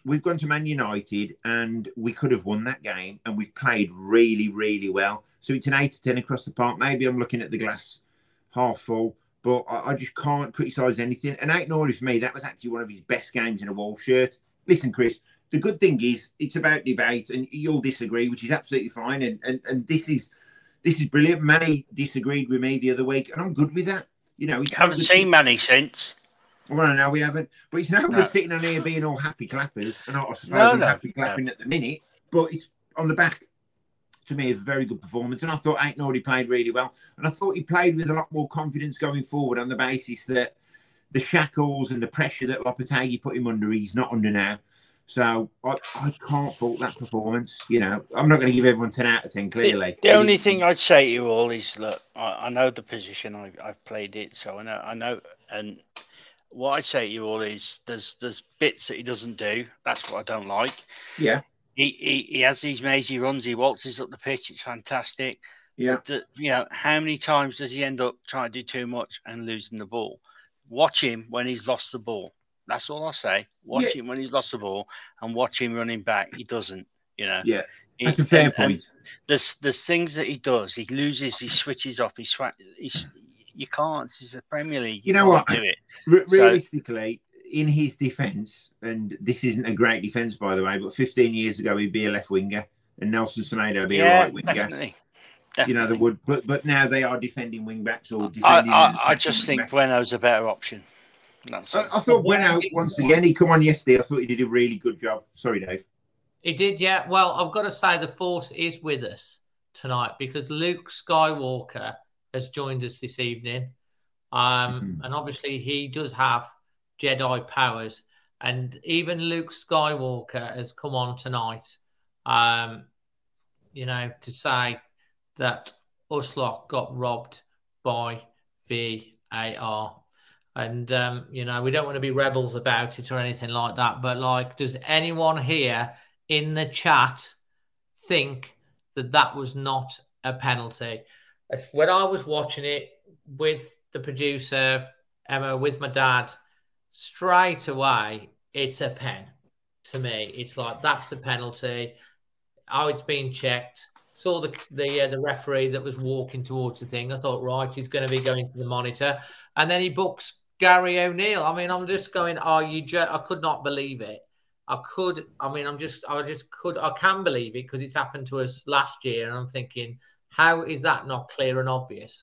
Speaker 5: we've gone to Man United, and we could have won that game, and we've played really, really well. So it's an eight to ten across the park. Maybe I'm looking at the glass half full, but I, I just can't criticise anything. And Aït-Nouri for me, that was actually one of his best games in a Wolf shirt. Listen, Chris, the good thing is it's about debate, and you'll disagree, which is absolutely fine. And and, and this is this is brilliant. Manny disagreed with me the other week, and I'm good with that. You know,
Speaker 2: haven't seen Manny since.
Speaker 5: Well, no, we haven't. But it's no, no. good sitting on here being all happy clappers, and I suppose
Speaker 2: No,
Speaker 5: I'm
Speaker 2: no,
Speaker 5: happy clapping at the minute. But it's on the back. To me, a very good performance, and I thought Aït-Nouri played really well, and I thought he played with a lot more confidence going forward on the basis that the shackles and the pressure that Lopetegui put him under, he's not under now. So I, I can't fault that performance. You know, I'm not going to give everyone 10 out of 10, clearly.
Speaker 2: The only thing I'd say to you all is, look, I, I know the position. I, I've played it, so I know. I know, and what I'd say to you all is, there's there's bits that he doesn't do. That's what I don't like.
Speaker 5: Yeah.
Speaker 2: He he, he has these mazy runs. He waltzes up the pitch. It's fantastic.
Speaker 5: Yeah.
Speaker 2: But, the- you know, how many times does he end up trying to do too much and losing the ball? Watch him when he's lost the ball. That's all I say. Watch
Speaker 5: Yeah.
Speaker 2: him when he's lost the ball and watch him running back. He doesn't. You know.
Speaker 5: Yeah.
Speaker 2: He-
Speaker 5: That's a fair
Speaker 2: and- and
Speaker 5: point.
Speaker 2: there's there's things that he does. He loses. He switches off. He swa- he's you can't. Is a Premier League.
Speaker 5: You know
Speaker 2: can't
Speaker 5: what?
Speaker 2: Do it.
Speaker 5: Re-
Speaker 2: So-
Speaker 5: realistically, in his defence, and this isn't a great defence, by the way, but 15 years ago, he'd be a left winger, and Nelson Semedo would be a right winger.
Speaker 2: definitely.
Speaker 5: You know, they
Speaker 2: definitely.
Speaker 5: would, but but now they are defending wing backs or
Speaker 2: I,
Speaker 5: defending. and
Speaker 2: I, I just think
Speaker 5: backs.
Speaker 2: Bueno's a better option. That's
Speaker 5: I, I thought Bueno, once again, he come on yesterday. I thought he did a really good job. Sorry, Dave.
Speaker 1: He did, yeah. Well, I've got to say the force is with us tonight because Luke Skywalker has joined us this evening. Um,
Speaker 5: Mhm.
Speaker 1: and obviously he does have Jedi powers. And even Luke Skywalker has come on tonight, um, you know, to say that Uslock got robbed by VAR. And, um, you know, we don't want to be rebels about it or anything like that. But, like, does anyone here in the chat think that that was not a penalty? As when I was watching it with the producer, Emma, with my dad, straight away, it's a pen to me. It's like, that's a penalty. Oh, it's been checked. Saw the the uh, the referee that was walking towards the thing. I thought, right, he's going to be going to the monitor, and then he books Gary O'Neil. I mean, I'm just going, are you? Jo-? I could not believe it. I could. I mean, I'm just. I just could. I can believe it because it's happened to us last year, and I'm thinking, how is that not clear and obvious?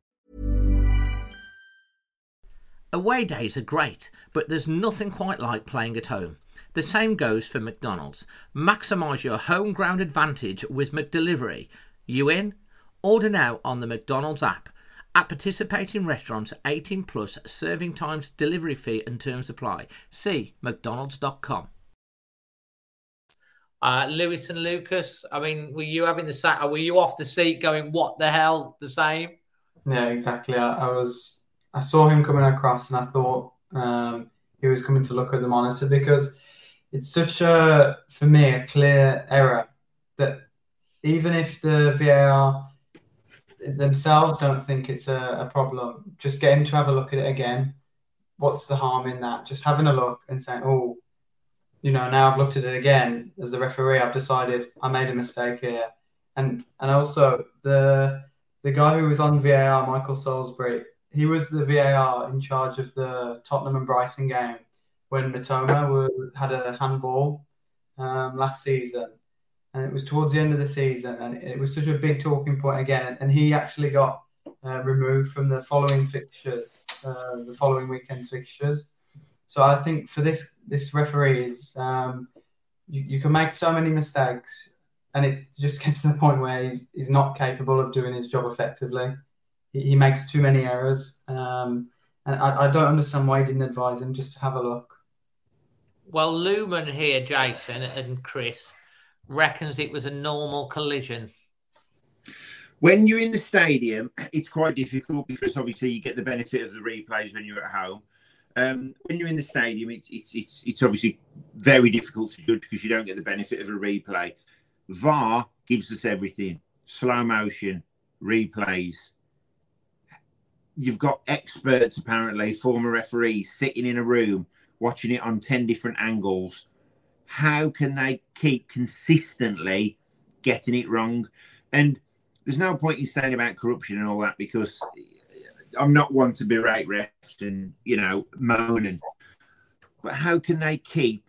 Speaker 1: Away days are great, but there's nothing quite like playing at home. The same goes for McDonald's. Maximise your home ground advantage with McDelivery. You in? Order now on the McDonald's app. At participating restaurants, 18 plus serving times, delivery fee and terms apply. See McDonald's.com. Uh, Lewis and Lucas, I mean, were you having the sa- Were you off the seat going, what the hell? The same?
Speaker 4: Yeah, exactly. I, I was, I saw him coming across, and I thought um, he was coming to look at the monitor because it's such a, for me, a clear error that even if the VAR themselves don't think it's a, a problem. Just get him to have a look at it again. What's the harm in that? Just having a look and saying, oh, you know, now I've looked at it again as the referee, I've decided I made a mistake here. And and also the the guy who was on VAR, Michael Salisbury, he was the VAR in charge of the Tottenham and Brighton game when Mitoma were, had a handball um, last season. And it was towards the end of the season, and it was such a big talking point again. And he actually got uh, removed from the following fixtures, uh, the following weekend's fixtures. So I think for this this referee is um, you, you can make so many mistakes, and it just gets to the point where he's he's not capable of doing his job effectively. He, he makes too many errors, um, and I, I don't understand why he didn't advise him just to have a look.
Speaker 1: Well, Lumen here, Jason and Chris, reckons it was a normal collision.
Speaker 5: When you're in the stadium, it's quite difficult because obviously you get the benefit of the replays when you're at home. Um, when you're in the stadium, it's, it's it's it's obviously very difficult to judge because you don't get the benefit of a replay. VAR gives us everything: slow motion, replays. You've got experts, apparently, former referees, sitting in a room watching it on ten different angles. How can they keep consistently getting it wrong? And there's no point in saying about corruption and all that because I'm not one to berate refs and you know moaning, but how can they keep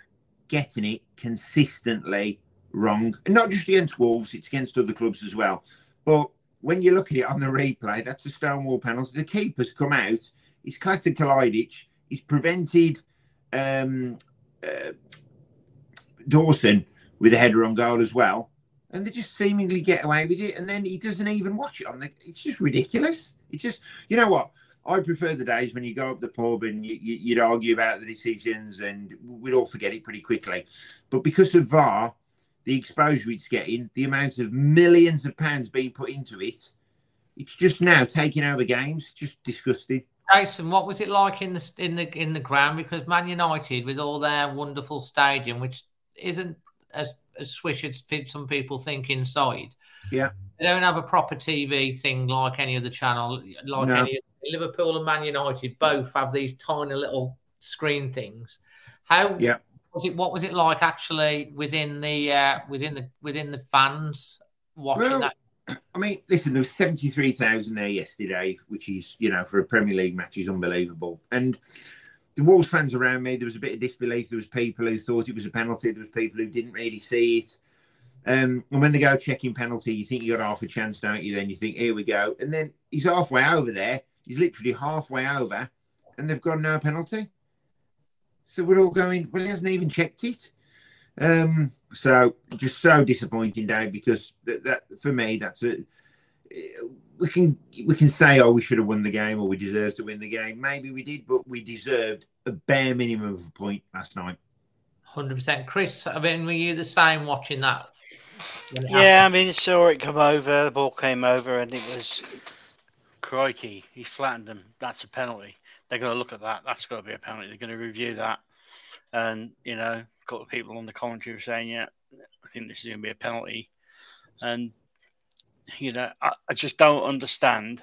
Speaker 5: getting it consistently wrong? And not just against Wolves, it's against other clubs as well. But when you look at it on the replay, that's a stonewall penalty. The keeper's come out. He's clattered Kalajdzic. He's prevented um, uh, Dawson with a header on goal as well. And they just seemingly get away with it. And then he doesn't even watch it on the. It's just ridiculous. It's just, you know what? I prefer the days when you go up the pub and you, you, would argue about the decisions and we'd all forget it pretty quickly. But because of VAR, the exposure it's getting, the amount of millions of pounds being put into it, it's just now taking over games. Just disgusting.
Speaker 1: Jason, what was it like in the in the in the ground? Because Man United, with all their wonderful stadium, which isn't as as swish as some people think inside,
Speaker 5: yeah,
Speaker 1: they don't have a proper TV thing like any other channel, like no. any Liverpool and Man United both have these tiny little screen things. How
Speaker 5: yeah.
Speaker 1: Was it? What was it like actually within the uh, within the within the fans watching well, that?
Speaker 5: I mean, listen, there was seventy three thousand there yesterday, which is you know for a Premier League match is unbelievable. And the Wolves fans around me, there was a bit of disbelief. There was people who thought it was a penalty. There was people who didn't really see it. Um, and when they go checking penalty, you think you got half a chance, don't you? Then you think, here we go. And then he's halfway over there. He's literally halfway over, and they've got no penalty. So we're all going, well, he hasn't even checked it. Um, so just so disappointing, Dave, because that, that for me, that's a we can we can say, oh, we should have won the game or we deserve to win the game. Maybe we did, but we deserved a bare minimum of a point last night.
Speaker 1: Hundred percent, Chris. I mean, were you the same watching that
Speaker 2: yeah, I mean, I saw it come over. The ball came over, and it was crikey. He flattened them. That's a penalty. They're going to look at that. That's got to be a penalty. They're going to review that. And you know, a couple of people on the commentary were saying, "Yeah, I think this is going to be a penalty." And you know, I, I just don't understand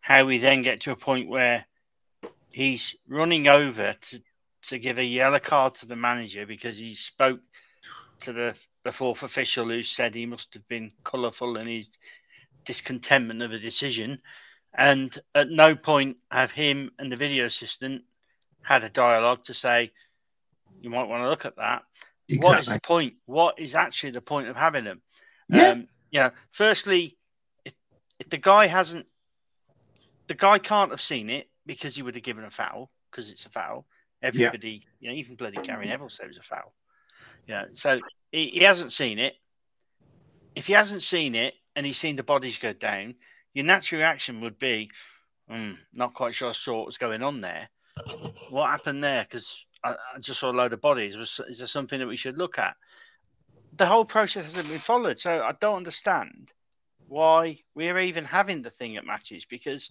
Speaker 2: how we then get to a point where he's running over to to give a yellow card to the manager because he spoke to the the fourth official who said he must have been colourful in his discontentment of a decision. And at no point have him and the video assistant had a dialogue to say, you might want to look at that. Exactly. What is the point? What is actually the point of having them?
Speaker 5: Yeah. Um,
Speaker 2: you know, firstly, if, if the guy hasn't, the guy can't have seen it because he would have given a foul because it's a foul. Everybody, yeah. you know, even bloody Gary Neville said it was a foul. Yeah. So he, he hasn't seen it. If he hasn't seen it and he's seen the bodies go down, your natural reaction would be, mm, not quite sure I saw what was going on there. What happened there? Because I, I, just saw a load of bodies. Was is there something that we should look at? The whole process hasn't been followed, so I don't understand why we're even having the thing at matches because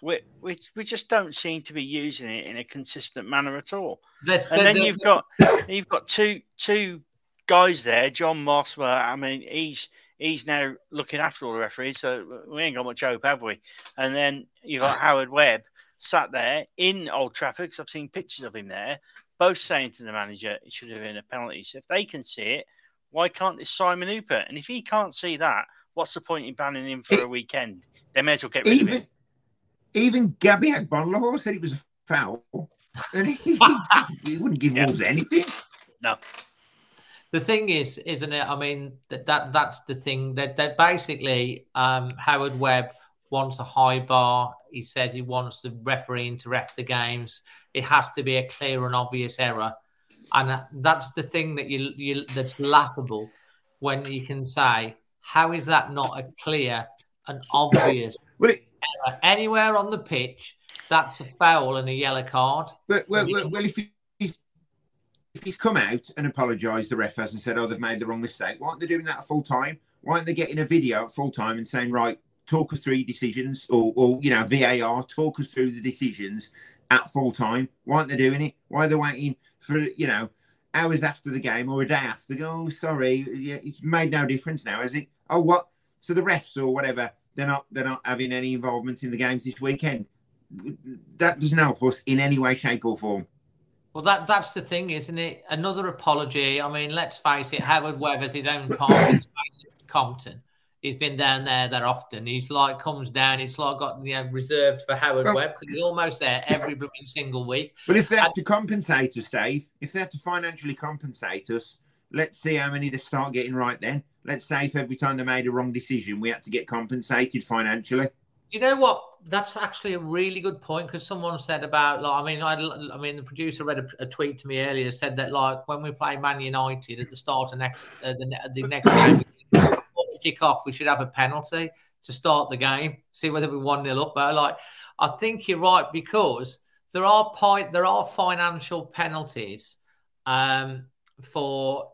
Speaker 2: we, we, we just don't seem to be using it in a consistent manner at all. That's, and then you've got you've got two two guys there, John Moss. Well, I mean, he's he's now looking after all the referees, so we ain't got much hope, have we? And then you've got Howard Webb sat there in Old Trafford, because I've seen pictures of him there, both saying to the manager it should have been a penalty. So if they can see it, why can't this Simon Hooper? And if he can't see that, what's the point in banning him for a weekend? They may as well get rid
Speaker 5: even,
Speaker 2: of him.
Speaker 5: Even Gabby Agbonlahor said it was a foul, and he, he [LAUGHS] wouldn't give
Speaker 2: Yeah.
Speaker 5: Wolves anything.
Speaker 2: No.
Speaker 1: The thing is, isn't it? I mean, that, that that's the thing that that basically um, Howard Webb wants a high bar. He said he wants the refereeing to ref the games. It has to be a clear and obvious error, and that's the thing that you you that's laughable when you can say, how is that not a clear and obvious [COUGHS]
Speaker 5: Well, it,
Speaker 1: error anywhere on the pitch? That's a foul and a yellow card.
Speaker 5: But well, well, well if if he's come out and apologised, the ref has and said, "Oh, they've made the wrong mistake." Why aren't they doing that full time? Why aren't they getting a video full time and saying, "Right, talk us through decisions," or, or you know, VAR, talk us through the decisions at full time? Why aren't they doing it? Why are they waiting for you know hours after the game or a day after? Oh, sorry, yeah, it's made no difference now, has it? Oh, what? So the refs or whatever, they're not they're not having any involvement in the games this weekend. That doesn't help us in any way, shape, or form.
Speaker 1: Well, that that's the thing, isn't it? Another apology. I mean, let's face it. Howard Webb has his own [COUGHS] part Compton. He's been down there that often. He's like comes down. It's like got you know reserved for Howard
Speaker 5: Well-
Speaker 1: Webb because he's almost there every single week.
Speaker 5: But if they have to compensate us, Dave, if they have to financially compensate us, let's see how many they start getting right then. Let's say if every time they made a wrong decision, we had to get compensated financially.
Speaker 1: You know what? That's actually a really good point because someone said about like I mean I, I mean the producer read a, a tweet to me earlier said that like when we play Man United at the start of next uh, the, the next game we kick off we should have a penalty to start the game see whether we one nil up but like I think you're right because there are point there are financial penalties um, for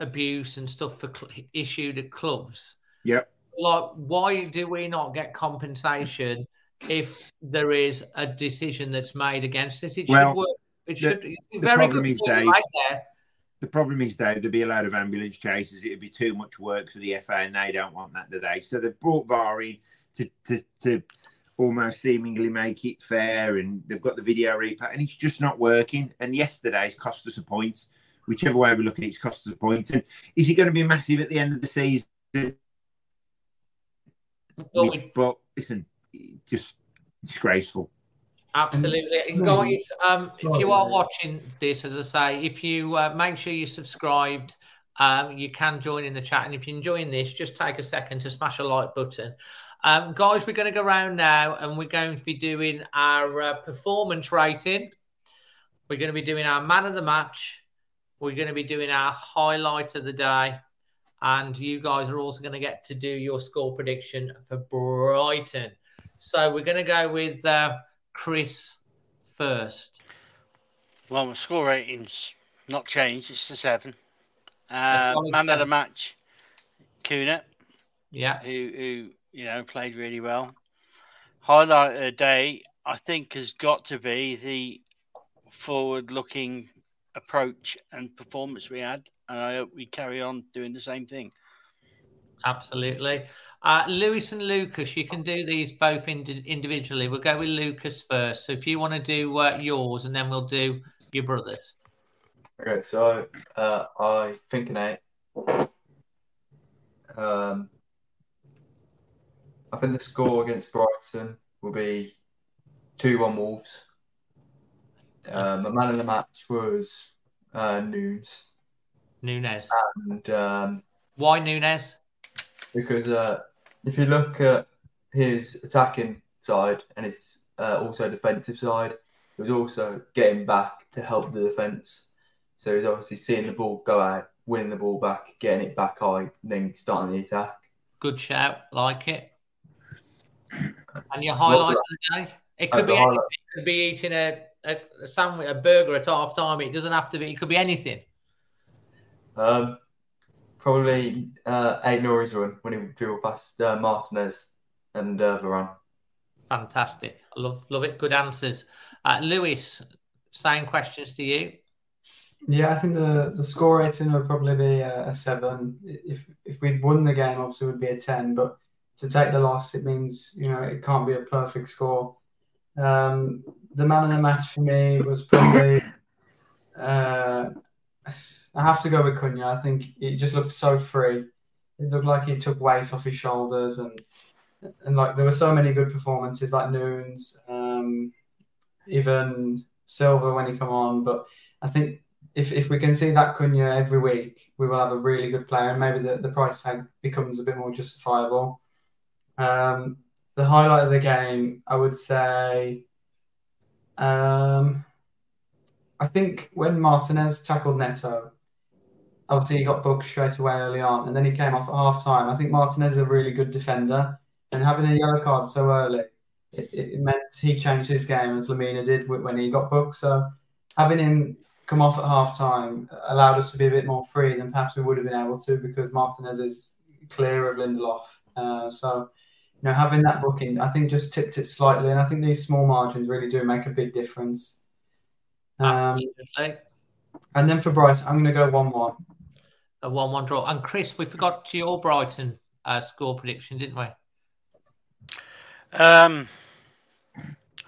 Speaker 1: abuse and stuff for cl- issued at clubs
Speaker 5: Yep.
Speaker 1: like why do we not get compensation if there is a decision that's made against us it
Speaker 5: Well,
Speaker 1: should work it should
Speaker 5: the
Speaker 1: very good
Speaker 5: is, Dave,
Speaker 1: right there
Speaker 5: The problem is, Dave, there'd be a load of ambulance chases. It'd be too much work for the FA, and they don't want that, today. So they've brought VAR in to, to, to almost seemingly make it fair, and they've got the video replay, and it's just not working. And yesterday's cost us a point. Whichever way we look at it, it's cost us a point. And is it going to be massive at the end of the season?
Speaker 1: Well,
Speaker 5: We- but listen, just disgraceful.
Speaker 1: Absolutely. And guys, um, if you are watching this, as I say, if you uh, make sure you're subscribed, um, you can join in the chat. And if you're enjoying this, just take a second to smash a like button. Um, guys, we're going to go around now and we're going to be doing our uh, performance rating. We're going to be doing our man of the match. We're going to be doing our highlight of the day. And you guys are also going to get to do your score prediction for Brighton. So we're going to go with uh, Chris first.
Speaker 2: Well, my score rating's not changed. It's the seven. Uh, man of the match, Cunha,
Speaker 1: Yeah.
Speaker 2: who who you know played really well. Highlight of the day, I think, has got to be the forward-looking approach and performance we had, and I hope we carry on doing the same thing.
Speaker 1: Absolutely. Uh, Lewis and Lucas, you can do these both indi- individually. We'll go with Lucas first. So if you want to do uh, yours, and then we'll do your brothers.
Speaker 6: Okay, so uh, I think an eight. Um, I think the score against Brighton will be 2 1 Wolves. Um, the man of the match was uh, Nunes.
Speaker 1: Nunes.
Speaker 6: And um,
Speaker 1: Why Nunes?
Speaker 6: Because uh, if you look at his attacking side and his uh, also defensive side, he was also getting back to help the defence. So he's obviously seeing the ball go out, winning the ball back, getting it back high, then starting the attack.
Speaker 1: Good shout. Like it. [CLEARS THROAT] And your highlight of the day? It could be anything. It could be eating a, a, a sandwich, a burger at half time. It doesn't have to be. It could be anything.
Speaker 6: Um, probably uh, Aït-Nouri's run when he dribbled past uh, Martinez and uh, Varane.
Speaker 1: Fantastic. I love love it. Good answers. Uh, Lewis, same questions to you.
Speaker 4: Yeah, I think the, the score rating would probably be a, a seven. If if we'd won the game, obviously it would be a ten. But to take the loss, it means you know it can't be a perfect score. Um, the man of the match for me was probably. Uh, I have to go with Cunha. I think it just looked so free. It looked like he took weight off his shoulders, and and like there were so many good performances, like Nunes, um, even Silva when he come on. But I think if, if we can see that Cunha every week, we will have a really good player, and maybe the, the price tag becomes a bit more justifiable. Um, the highlight of the game, I would say, um, I think when Martinez tackled Neto, obviously he got booked straight away early on, and then he came off at half time. I think Martinez is a really good defender, and having a yellow card so early, it, it meant he changed his game as Lemina did when he got booked. So having him come off at half time allowed us to be a bit more free than perhaps we would have been able to because Martinez is clear of Lindelof. Uh, so, you know, having that booking, I think just tipped it slightly. And I think these small margins really do make a big difference. Um,
Speaker 1: Absolutely.
Speaker 4: And then for Bryce, I'm going to go 1 1.
Speaker 1: A 1 1 draw. And Chris, we forgot your Brighton uh, score prediction, didn't we?
Speaker 2: Um,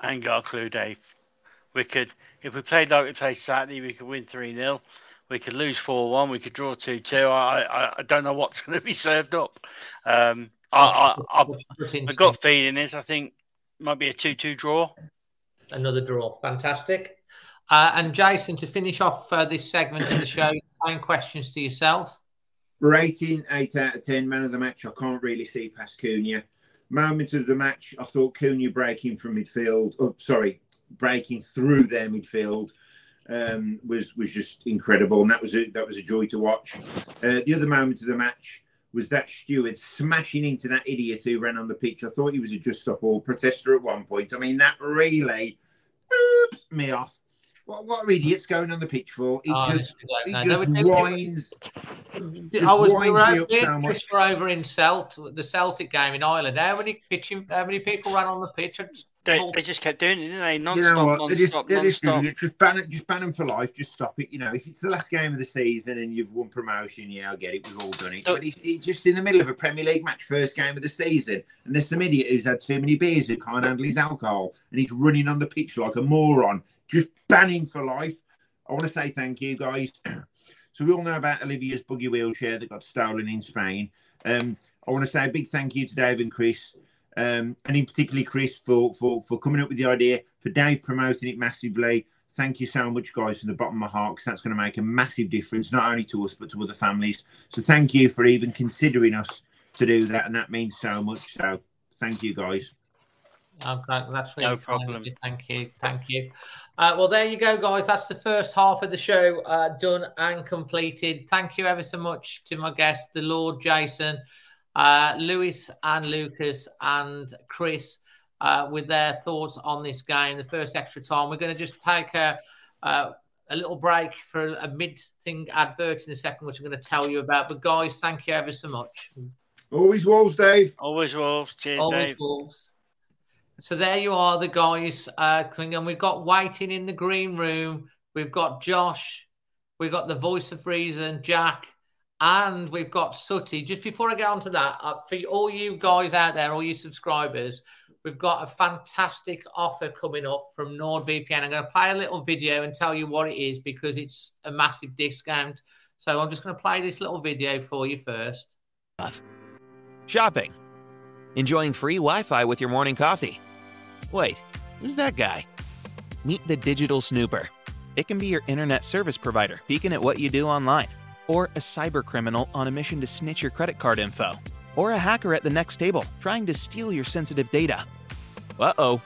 Speaker 2: I ain't got a clue, Dave. We could if we played like we played Saturday, we could win 3 0. We could lose 4 1. We could draw 2 2. I, I, I don't know what's [LAUGHS] going to be served up. Um, I, I, I, got feeling is I think might be a 2 2 draw.
Speaker 1: Another draw. Fantastic. Uh, and Jason, to finish off uh, this segment of the show, nine questions to yourself.
Speaker 5: Rating 8 out of 10. Man of the match, I can't really see past Cunha. Moment of the match, I thought Cunha breaking from midfield. Oh, sorry, breaking through their midfield um, was was just incredible, and that was a, that was a joy to watch. Uh, the other moment of the match was that steward smashing into that idiot who ran on the pitch. I thought he was a Just Stop Oil protester at one point. I mean, that really me off. What, what are idiots going on the pitch for? He oh, just, he just whines.
Speaker 1: I was we were, over, we over in Celt, the Celtic game in Ireland. How many pitching, how many people ran on the pitch?
Speaker 2: They, they just kept doing it, didn't they? Non-stop,
Speaker 5: you know what?
Speaker 2: Non-stop,
Speaker 5: they just, they just,
Speaker 2: non-stop.
Speaker 5: just ban it, just ban them for life. Just stop it. You know, if it's the last game of the season and you've won promotion, yeah, I get it. We've all done it. But if it's just in the middle of a Premier League match, first game of the season, and there's some idiot who's had too many beers who can't handle his alcohol, and he's running on the pitch like a moron, just banning for life. I want to say thank you, guys. [CLEARS THROAT] so we all know about Olivia's buggy wheelchair that got stolen in Spain. Um, I want to say a big thank you to Dave and Chris um, and in particularly Chris for, for for coming up with the idea, for Dave promoting it massively. Thank you so much, guys, from the bottom of my heart, because that's going to make a massive difference, not only to us, but to other families. So thank you for even considering us to do that, and that means so much. So thank you, guys.
Speaker 1: Oh, that's really
Speaker 2: no problem.
Speaker 1: Thank you, thank you. Uh, well, there you go, guys. That's the first half of the show uh, done and completed. Thank you ever so much to my guest, the Lord Jason uh, Lewis and Lucas and Chris uh, with their thoughts on this game, the first extra time. We're going to just take a, uh, a little break for a mid thing advert in a second, which I'm going to tell you about. But guys, thank you ever so much.
Speaker 5: Always Wolves, Dave.
Speaker 2: Always Wolves. Cheers,
Speaker 1: Always
Speaker 2: Dave.
Speaker 1: Wolves. So there you are, the guys. Uh, and we've got waiting in the green room. We've got Josh. We've got the voice of reason, Jack. And we've got Sooty. Just before I get on to that, uh, for all you guys out there, all you subscribers, we've got a fantastic offer coming up from NordVPN. I'm going to play a little video and tell you what it is because it's a massive discount. So I'm just going to play this little video for you first.
Speaker 7: Shopping. Enjoying free Wi Fi with your morning coffee. Wait, who's that guy? Meet the Digital Snooper. It can be your internet service provider peeking at what you do online or a cybercriminal on a mission to snitch your credit card info, or a hacker at the next table trying to steal your sensitive data. Uh oh.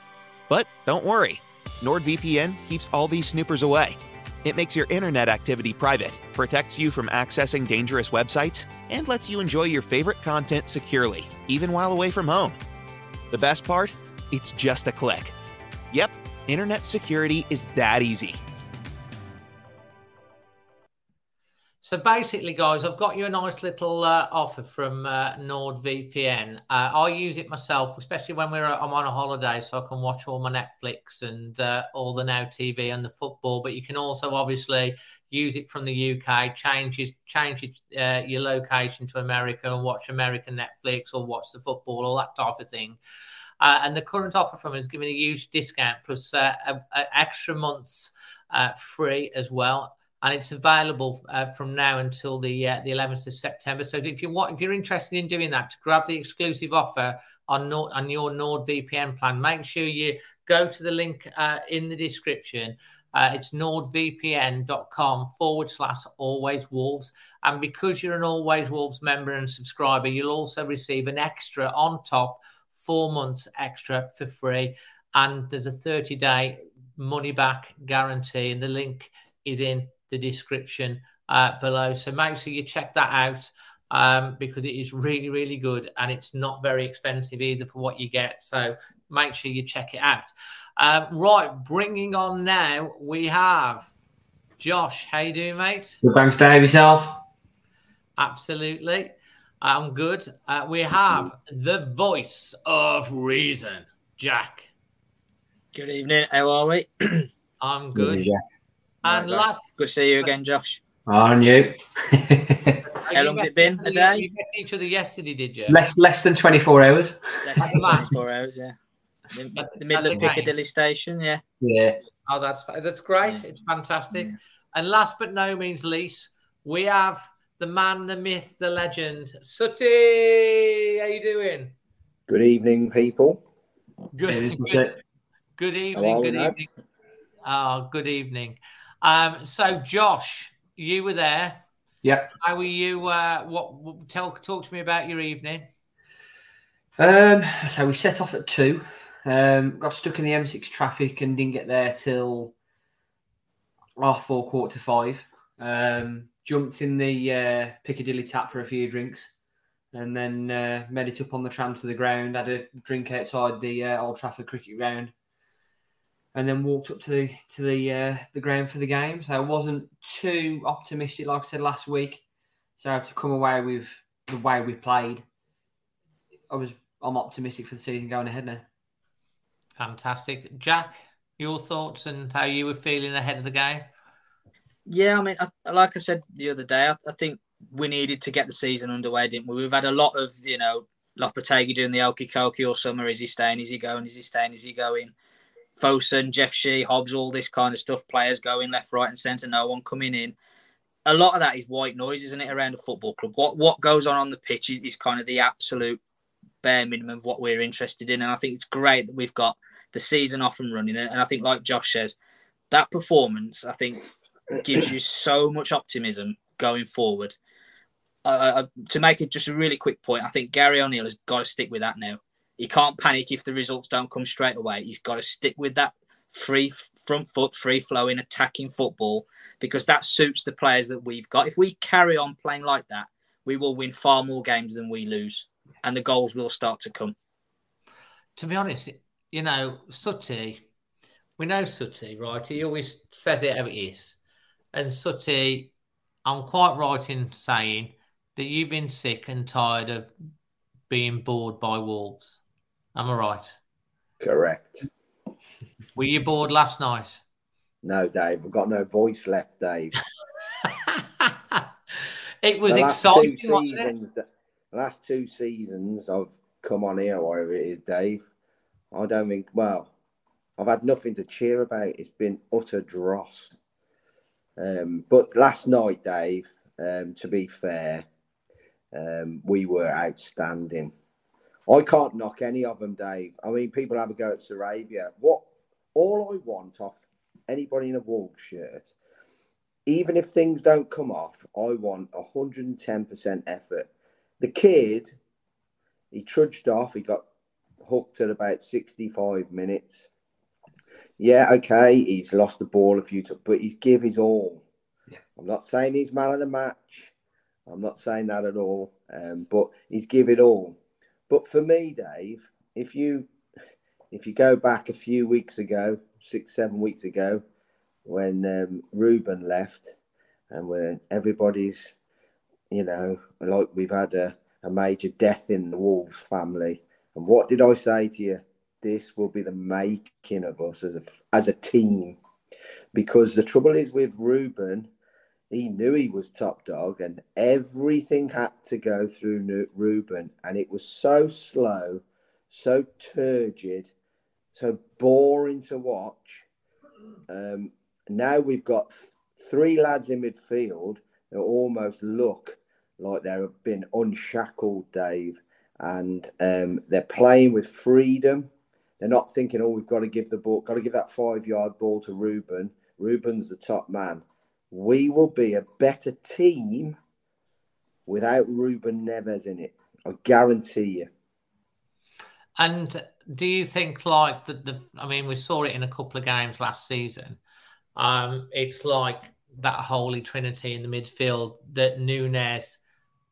Speaker 7: But don't worry, NordVPN keeps all these snoopers away. It makes your internet activity private, protects you from accessing dangerous websites, and lets you enjoy your favorite content securely, even while away from home. The best part? It's just a click. Yep, internet security is that easy.
Speaker 1: So basically, guys, I've got you a nice little uh, offer from uh, NordVPN. Uh, I use it myself, especially when we're I'm on a holiday, so I can watch all my Netflix and uh, all the Now TV and the football. But you can also obviously use it from the UK, change change uh, your location to America and watch American Netflix or watch the football, all that type of thing. Uh, and the current offer from is giving a huge discount plus uh, a, a extra months uh, free as well. And it's available uh, from now until the uh, the 11th of September. So if you want, if you're interested in doing that, to grab the exclusive offer on Nord, on your NordVPN plan, make sure you go to the link uh, in the description. Uh, it's nordvpn.com forward slash always wolves. And because you're an always wolves member and subscriber, you'll also receive an extra on top, four months extra for free. And there's a 30 day money back guarantee. And the link is in the description uh, below. So make sure you check that out um, because it is really, really good and it's not very expensive either for what you get. So make sure you check it out. Um, right, bringing on now, we have Josh. How you doing, mate?
Speaker 8: Good, thanks, Dave. Yourself?
Speaker 1: Absolutely. I'm good. Uh, we have the voice of reason, Jack.
Speaker 3: Good evening. How are we? [CLEARS THROAT]
Speaker 1: I'm good.
Speaker 8: Yeah.
Speaker 1: And
Speaker 3: Right,
Speaker 1: last,
Speaker 3: Good to see you again, Josh.
Speaker 8: On you.
Speaker 3: How long's it been? A day?
Speaker 1: You met each other yesterday, did you?
Speaker 8: less less than 24 hours.
Speaker 3: Less than 24 hours, yeah. In
Speaker 1: At-
Speaker 3: the middle of Piccadilly
Speaker 1: games.
Speaker 3: Station, yeah.
Speaker 8: Yeah.
Speaker 1: Oh, that's that's great. It's fantastic. And last but no means least, we have the man, the myth, the legend, Sooty. How you doing?
Speaker 9: Good evening, people.
Speaker 1: Good. Good, good evening.
Speaker 9: are
Speaker 1: Good
Speaker 9: we,
Speaker 1: evening. Oh, good evening. Um, so Josh, you were there.
Speaker 8: Yep.
Speaker 1: How were you? Uh, what? Tell, talk to me about your evening.
Speaker 8: Um, so we set off at two. Um, got stuck in the M6 traffic and didn't get there till half four, quarter to five. Um, jumped in the uh, Piccadilly tap for a few drinks, and then uh, made it up on the tram to the ground. Had a drink outside the uh, Old Trafford cricket ground, and then walked up to the to the uh, the ground for the game. So I wasn't too optimistic, like I said last week. So to come away with the way we played, I was I'm optimistic for the season going ahead now.
Speaker 1: Fantastic, Jack. Your thoughts and how you were feeling ahead of the game?
Speaker 3: Yeah, I mean, I, like I said the other day, I, I think we needed to get the season underway, didn't we? We've had a lot of, you know, Lopetegui doing the okie kokie all summer. Is he staying? Is he going? Is he staying? Is he going? Fosun, Jeff Shi, Hobbs, all this kind of stuff. Players going left, right, and centre. No one coming in. A lot of that is white noise, isn't it, around a football club? What what goes on on the pitch is, is kind of the absolute bare minimum of what we're interested in. And I think it's great that we've got the season off and running. And I think, like Josh says, that performance, I think, gives you so much optimism going forward. Uh, to make it just a really quick point, I think Gary O'Neil has got to stick with that now. He can't panic if the results don't come straight away. He's got to stick with that free front foot, free flowing, attacking football because that suits the players that we've got. If we carry on playing like that, we will win far more games than we lose, and the goals will start to come.
Speaker 1: To be honest, you know, Sooty, we know Sooty, right? He always says it how it is. And Sooty, I'm quite right in saying that you've been sick and tired of being bored by Wolves. Am I right?
Speaker 9: Correct. [LAUGHS]
Speaker 1: Were you bored last night?
Speaker 9: No, Dave, I've got no voice left, Dave. [LAUGHS]
Speaker 1: It was exciting, wasn't it?
Speaker 9: seasons, the last two seasons I've come on here, or whatever it is, Dave. I don't think. Well, I've had nothing to cheer about. It's been utter dross. Um, but last night, Dave. Um, to be fair, um, we were outstanding. I can't knock any of them, Dave. I mean, people have a go at Sarabia. What? All I want off anybody in a Wolves shirt even if things don't come off, I want 110% effort. The kid, he trudged off. He got hooked at about 65 minutes. Yeah, okay, he's lost the ball a few times, but he's give his all.
Speaker 8: Yeah.
Speaker 9: I'm not saying he's man of the match. I'm not saying that at all. Um, but he's give it all. But for me, Dave, if you if you go back a few weeks ago, six, seven weeks ago, when um, Ruben left, and when everybody's, you know, like we've had a, a major death in the Wolves family. And what did I say to you? This will be the making of us as a as a team, because the trouble is with Ruben, he knew he was top dog, and everything had to go through Ruben, and it was so slow, so turgid, so boring to watch. Um, now we've got th- three lads in midfield that almost look like they've been unshackled, Dave, and um, they're playing with freedom. They're not thinking, "Oh, we've got to give the ball, got to give that five-yard ball to Ruben." Ruben's the top man we will be a better team without Ruben Neves in it. I guarantee you.
Speaker 1: And do you think like the, the I mean, we saw it in a couple of games last season. Um, it's like that holy trinity in the midfield that Nunes,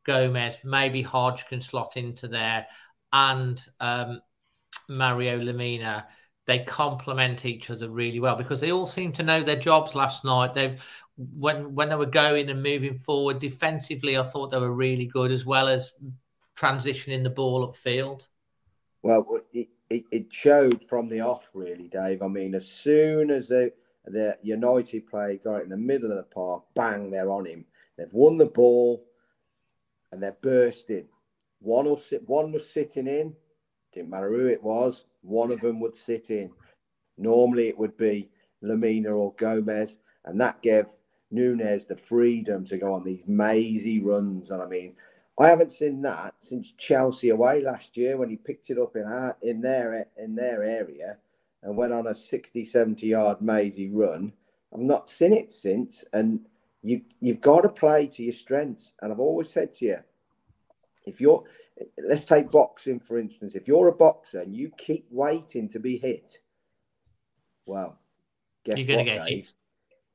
Speaker 1: Gomes, maybe Hodge can slot into there, and um, Mario Lemina they complement each other really well because they all seem to know their jobs last night. They've when when they were going and moving forward defensively, I thought they were really good as well as transitioning the ball upfield.
Speaker 9: Well, it, it, it showed from the off, really, Dave. I mean, as soon as the the United play got in the middle of the park, bang, they're on him. They've won the ball, and they're bursting. One will sit, one was sitting in. Didn't matter who it was. One of them would sit in. Normally, it would be Lemina or Gomes, and that gave Nunes the freedom to go on these mazy runs. And I mean, I haven't seen that since Chelsea away last year when he picked it up in our, in their in their area and went on a 60, 70 yard mazy run. I've not seen it since. And you you've got to play to your strengths. And I've always said to you, if you're let's take boxing for instance, if you're a boxer and you keep waiting to be hit, well, guess
Speaker 1: you're going
Speaker 9: to
Speaker 1: get hit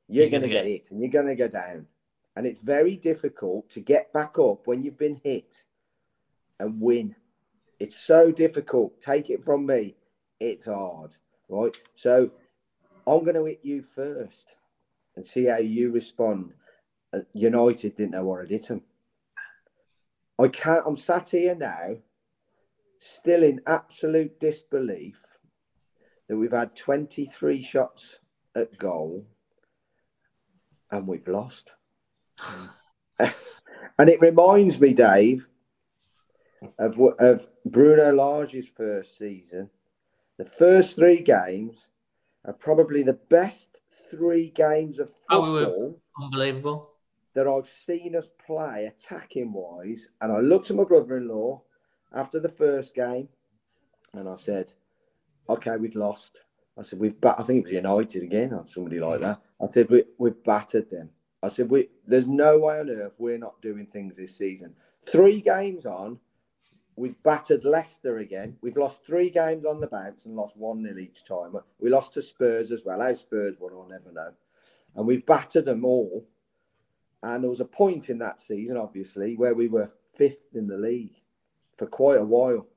Speaker 9: you're, going to get hit and you're going to go down. And it's very difficult to get back up when you've been hit and win. It's so difficult. Take it from me. It's hard, right? So I'm going to hit you first and see how you respond. Uh, United didn't know what had hit them. I can't. I'm sat here now, still in absolute disbelief that we've had 23 shots at goal and we've lost. [LAUGHS] and it reminds me, Dave, of of Bruno Lage's first season. The first three games are probably the best three games of oh, football.
Speaker 1: Oh, unbelievable.
Speaker 9: That I've seen us play attacking wise. And I looked at my brother in law after the first game and I said, okay, we've lost. I said, we've, ba-, I think it was United again or somebody like hmm. that. I said, we, we've battered them. I said, we, there's no way on earth we're not doing things this season. Three games on, we've battered Leicester again. We've lost three games on the bounce and lost 1 nil each time. We lost to Spurs as well. How Spurs won, I'll never know. And we've battered them all. And there was a point in that season, obviously, where we were fifth in the league for quite a while.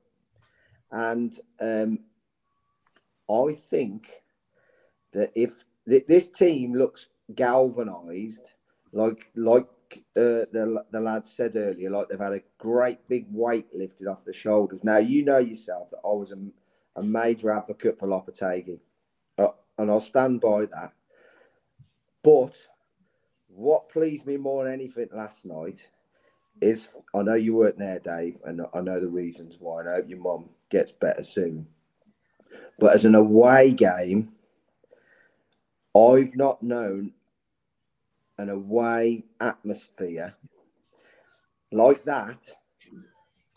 Speaker 9: And um, I think that if this team looks galvanized, like like uh, the the lad said earlier, like they've had a great big weight lifted off the shoulders. Now you know yourself that I was a, a major advocate for Lopetegui, uh, and I'll stand by that. But what pleased me more than anything last night is I know you weren't there, Dave, and I know the reasons why. And I hope your mum gets better soon. But as an away game, I've not known an away atmosphere like that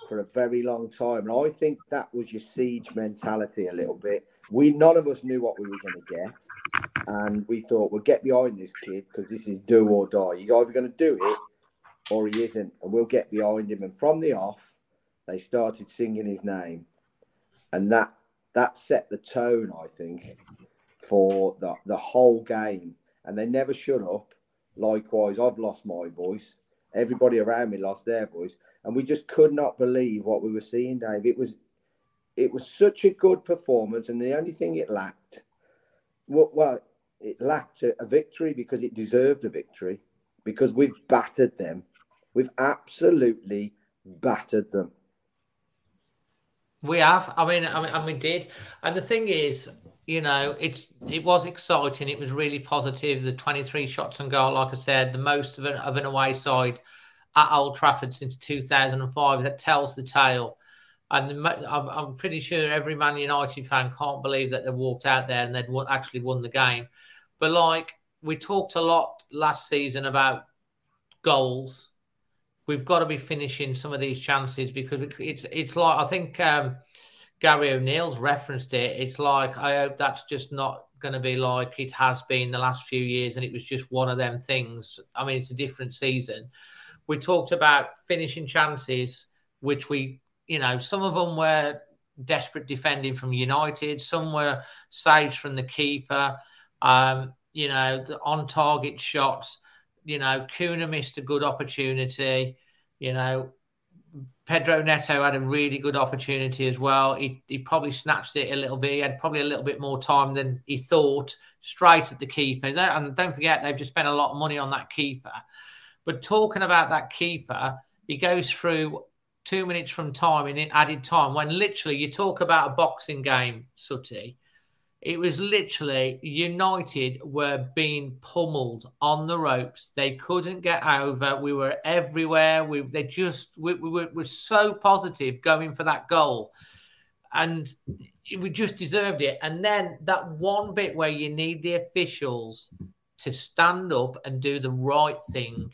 Speaker 9: for a very long time. And I think that was your siege mentality a little bit. We none of us knew what we were going to get, and we thought we'll get behind this kid because this is do or die. He's either going to do it or he isn't, and we'll get behind him. And from the off, they started singing his name, and that that set the tone, I think, for the, the whole game. And they never shut up. Likewise, I've lost my voice. Everybody around me lost their voice. And we just could not believe what we were seeing, Dave. It was it was such a good performance, and the only thing it lacked, well, well it lacked a, a victory because it deserved a victory because we've battered them. We've absolutely battered them.
Speaker 1: We have. I mean, I mean, and we did. And the thing is, you know, it's it was exciting. It was really positive. The 23 shots on goal, like I said, the most of an, of an away side at Old Trafford since 2005. That tells the tale. And I'm, pretty sure every Man United fan can't believe that they walked out there and they'd actually won the game. But like we talked a lot last season about goals. We've got to be finishing some of these chances because it's it's like I think um, Gary O'Neil's referenced it. It's like I hope that's just not going to be like it has been the last few years, and it was just one of them things. I mean, it's a different season. We talked about finishing chances, which we, you know, some of them were desperate defending from United, some were saves from the keeper. Um, you know, the on target shots. You know, Cunha missed a good opportunity. You know, Pedro Neto had a really good opportunity as well. He, he probably snatched it a little bit. He had probably a little bit more time than he thought straight at the keeper. And don't forget, they've just spent a lot of money on that keeper. But talking about that keeper, he goes through two minutes from time in added time when literally you talk about a boxing game, Sooty. It was literally United were being pummeled on the ropes. They couldn't get over. We were everywhere. We they just we, we were, were so positive going for that goal, and we just deserved it. And then that one bit where you need the officials to stand up and do the right thing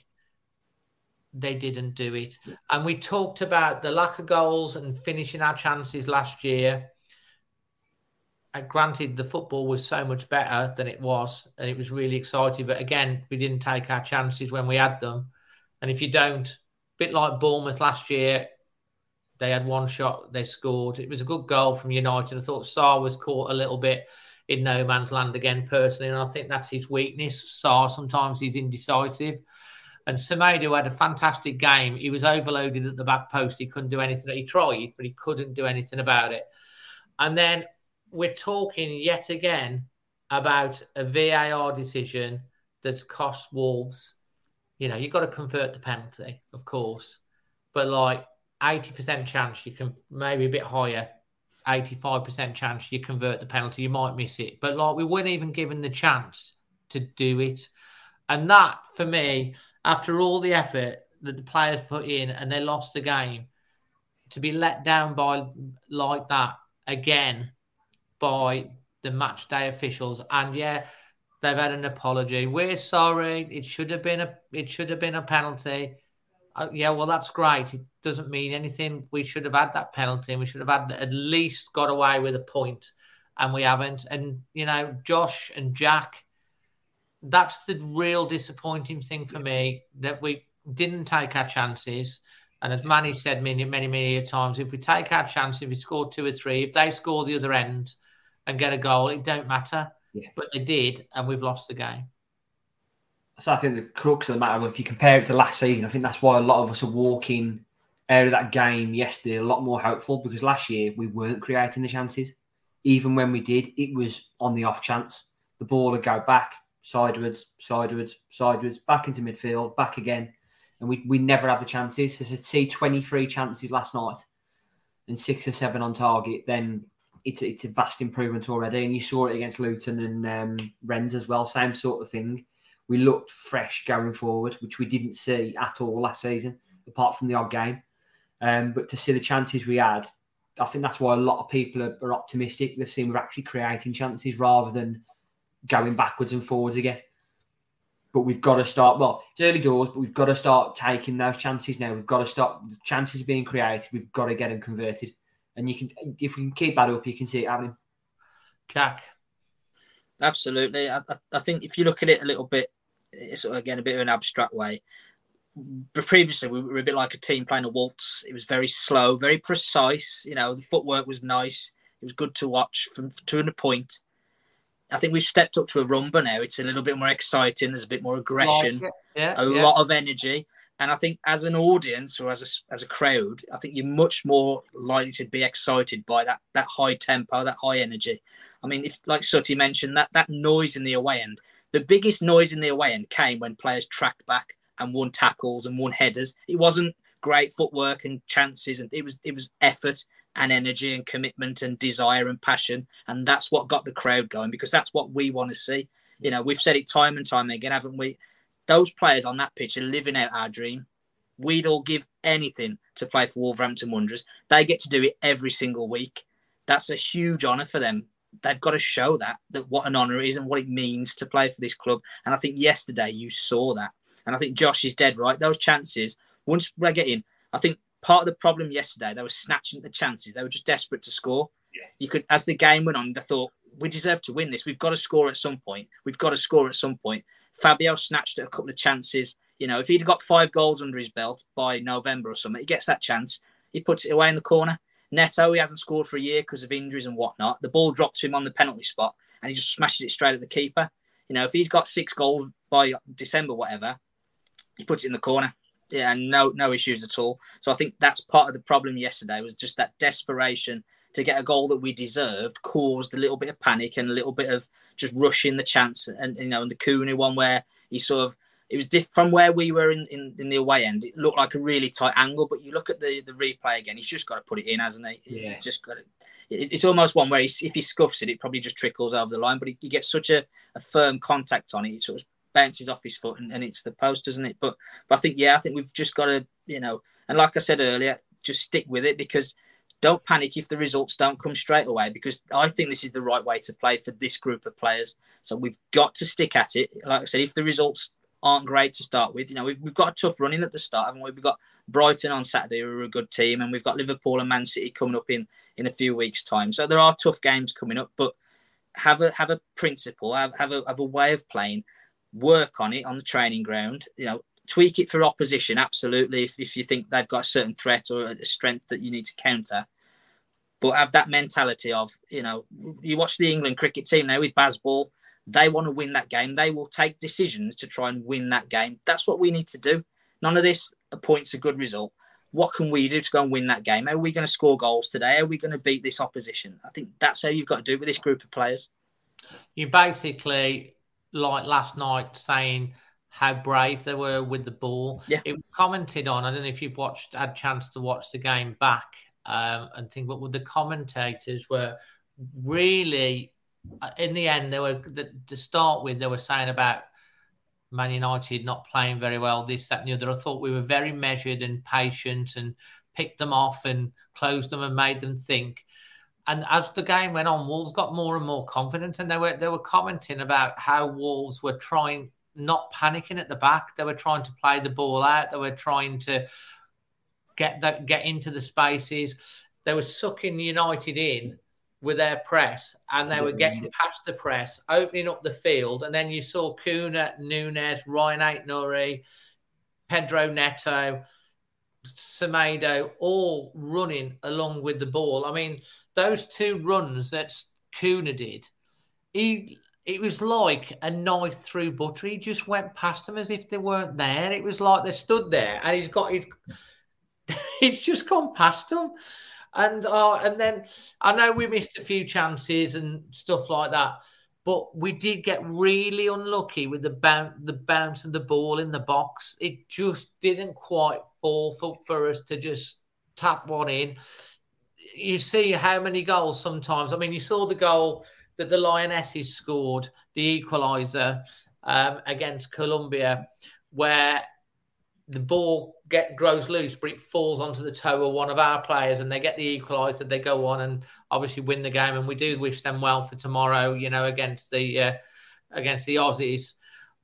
Speaker 1: they didn't do it. And we talked about the lack of goals and finishing our chances last year granted, the football was so much better than it was, and it was really exciting. But again, we didn't take our chances when we had them. And if you don't, bit like Bournemouth last year, they had one shot, they scored. It was a good goal from United. I thought Sá was caught a little bit in no man's land again, personally, and I think that's his weakness. Sá sometimes he's indecisive. And Semedo had a fantastic game. He was overloaded at the back post. He couldn't do anything. He tried, but he couldn't do anything about it. And then we're talking yet again about a VAR decision that's cost Wolves. You know, you've got to convert the penalty, of course, but like 80% chance you can, maybe a bit higher, 85% chance you convert the penalty. You might miss it, but like we weren't even given the chance to do it. And that, for me, after all the effort that the players put in and they lost the game, to be let down by like that again by the match day officials. And yeah, they've had an apology. We're sorry. It should have been a it should have been a penalty. Uh, yeah, well, that's great. It doesn't mean anything. We should have had that penalty, and we should have had at least got away with a point, and we haven't. And you know, Josh and Jack, that's the real disappointing thing for me that we didn't take our chances. And as Manny said many, many, many times, if we take our chance, if we score two or three, if they score the other end, and get a goal. It don't matter. Yeah. But they did, and we've lost the game.
Speaker 8: So I think the crux of the matter, if you compare it to last season, I think that's why a lot of us are walking out of that game yesterday a lot more hopeful because last year we weren't creating the chances. Even when we did, it was on the off chance. The ball would go back, sideways, sideways, sideways, back into midfield, back again. And we, we never had the chances. So to see 23 chances last night and six or seven on target, then it's it's a vast improvement already. And you saw it against Luton and um, Rennes as well, same sort of thing. We looked fresh going forward, which we didn't see at all last season, apart from the odd game. Um, but to see the chances we had, I think that's why a lot of people are, are optimistic. They've seen we're actually creating chances rather than going backwards and forwards again. But we've got to start. Well, it's early doors, but we've got to start taking those chances now. We've got to stop. The chances being created. We've got to get them converted and you can if we can keep that up, you can see it happening.
Speaker 1: Jack,
Speaker 3: absolutely. I, I think if you look at it a little bit, it's again a bit of an abstract way. But previously, we were a bit like a team playing a waltz. It was very slow, very precise. You know, the footwork was nice. It was good to watch from to a point. I think we've stepped up to a rumba now. It's a little bit more exciting. There's a bit more aggression,
Speaker 1: like yeah,
Speaker 3: a
Speaker 1: yeah.
Speaker 3: lot of energy. And I think as an audience or as a, as a crowd, I think you're much more likely to be excited by that that high tempo, that high energy. I mean, if like Sooty mentioned, that that noise in the away end, the biggest noise in the away end came when players tracked back and won tackles and won headers. It wasn't great footwork and chances, and it was it was effort and energy and commitment and desire and passion. And that's what got the crowd going because that's what we want to see. You know, we've said it time and time again, haven't we? Those players on that pitch are living out our dream. We'd all give anything to play for Wolverhampton Wanderers. They get to do it every single week. That's a huge honour for them. They've got to show that that what an honour is and what it means to play for this club. And I think yesterday you saw that. And I think Josh is dead right. Those chances, once they get in, I think part of the problem yesterday, they were snatching the chances. They were just desperate to score. Yeah. You could, as the game went on, they thought we deserve to win this. We've got to score at some point. We've got to score at some point. Fabio snatched at a couple of chances. You know, if he'd got five goals under his belt by November or something, he gets that chance. He puts it away in the corner. Neto, he hasn't scored for a year because of injuries and whatnot. The ball to him on the penalty spot and he just smashes it straight at the keeper. You know, if he's got six goals by December, whatever, he puts it in the corner yeah, no no issues at all. So I think that's part of the problem yesterday was just that desperation to get a goal that we deserved caused a little bit of panic and a little bit of just rushing the chance. And you know, and the Cunha one where he sort of it was diff- from where we were in, in, in, the away end. It looked like a really tight angle, but you look at the, the replay again. He's just got to put it in, hasn't he? Yeah. He's just got to. It, it's almost one where he, if he scuffs it, it probably just trickles over the line. But he, he gets such a, a firm contact on it. It sort of bounces off his foot and, and it's the post, doesn't it? But but I think yeah, I think we've just got to you know, and like I said earlier, just stick with it because don't panic if the results don't come straight away because I think this is the right way to play for this group of players. So we've got to stick at it. Like I said, if the results aren't great to start with, you know, we've, we've got a tough running at the start, haven't we? We've got Brighton on Saturday, who are a good team, and we've got Liverpool and Man City coming up in in a few weeks' time. So there are tough games coming up, but have a have a principle, have have a have a way of playing work on it on the training ground. You know, tweak it for opposition, absolutely. If, if you think they've got a certain threat or a strength that you need to counter, but have that mentality of, you know, you watch the England cricket team now with Bazball, they want to win that game. They will take decisions to try and win that game. That's what we need to do. None of this points a good result. What can we do to go and win that game? How are we going to score goals today? How are we going to beat this opposition? I think that's how you've got to do it with this group of players.
Speaker 1: You basically like last night saying how brave they were with the ball.
Speaker 3: Yeah.
Speaker 1: It was commented on. I don't know if you've watched had a chance to watch the game back um, and think, but the commentators were really uh, in the end they were the, to start with they were saying about Man United not playing very well, this, that, and the other. I thought we were very measured and patient and picked them off and closed them and made them think. And as the game went on, Wolves got more and more confident, and they were they were commenting about how Wolves were trying not panicking at the back. They were trying to play the ball out. They were trying to get that get into the spaces. They were sucking United in with their press, and they were getting mm. past the press, opening up the field. And then you saw Cunha, Nunes, Rayan Aït-Nouri, Pedro Neto, Semedo all running along with the ball. I mean, those two runs that Cunha did, he it was like a knife through butter. He just went past them as if they weren't there. It was like they stood there and he's got his [LAUGHS] he's just gone past them. And uh, and then I know we missed a few chances and stuff like that, but we did get really unlucky with the bounce the bounce of the ball in the box. It just didn't quite fall for, for us to just tap one in you see how many goals sometimes. I mean, you saw the goal that the Lionesses scored, the equaliser um, against Colombia, where the ball get grows loose, but it falls onto the toe of one of our players, and they get the equaliser. They go on and obviously win the game, and we do wish them well for tomorrow. You know, against the uh, against the Aussies,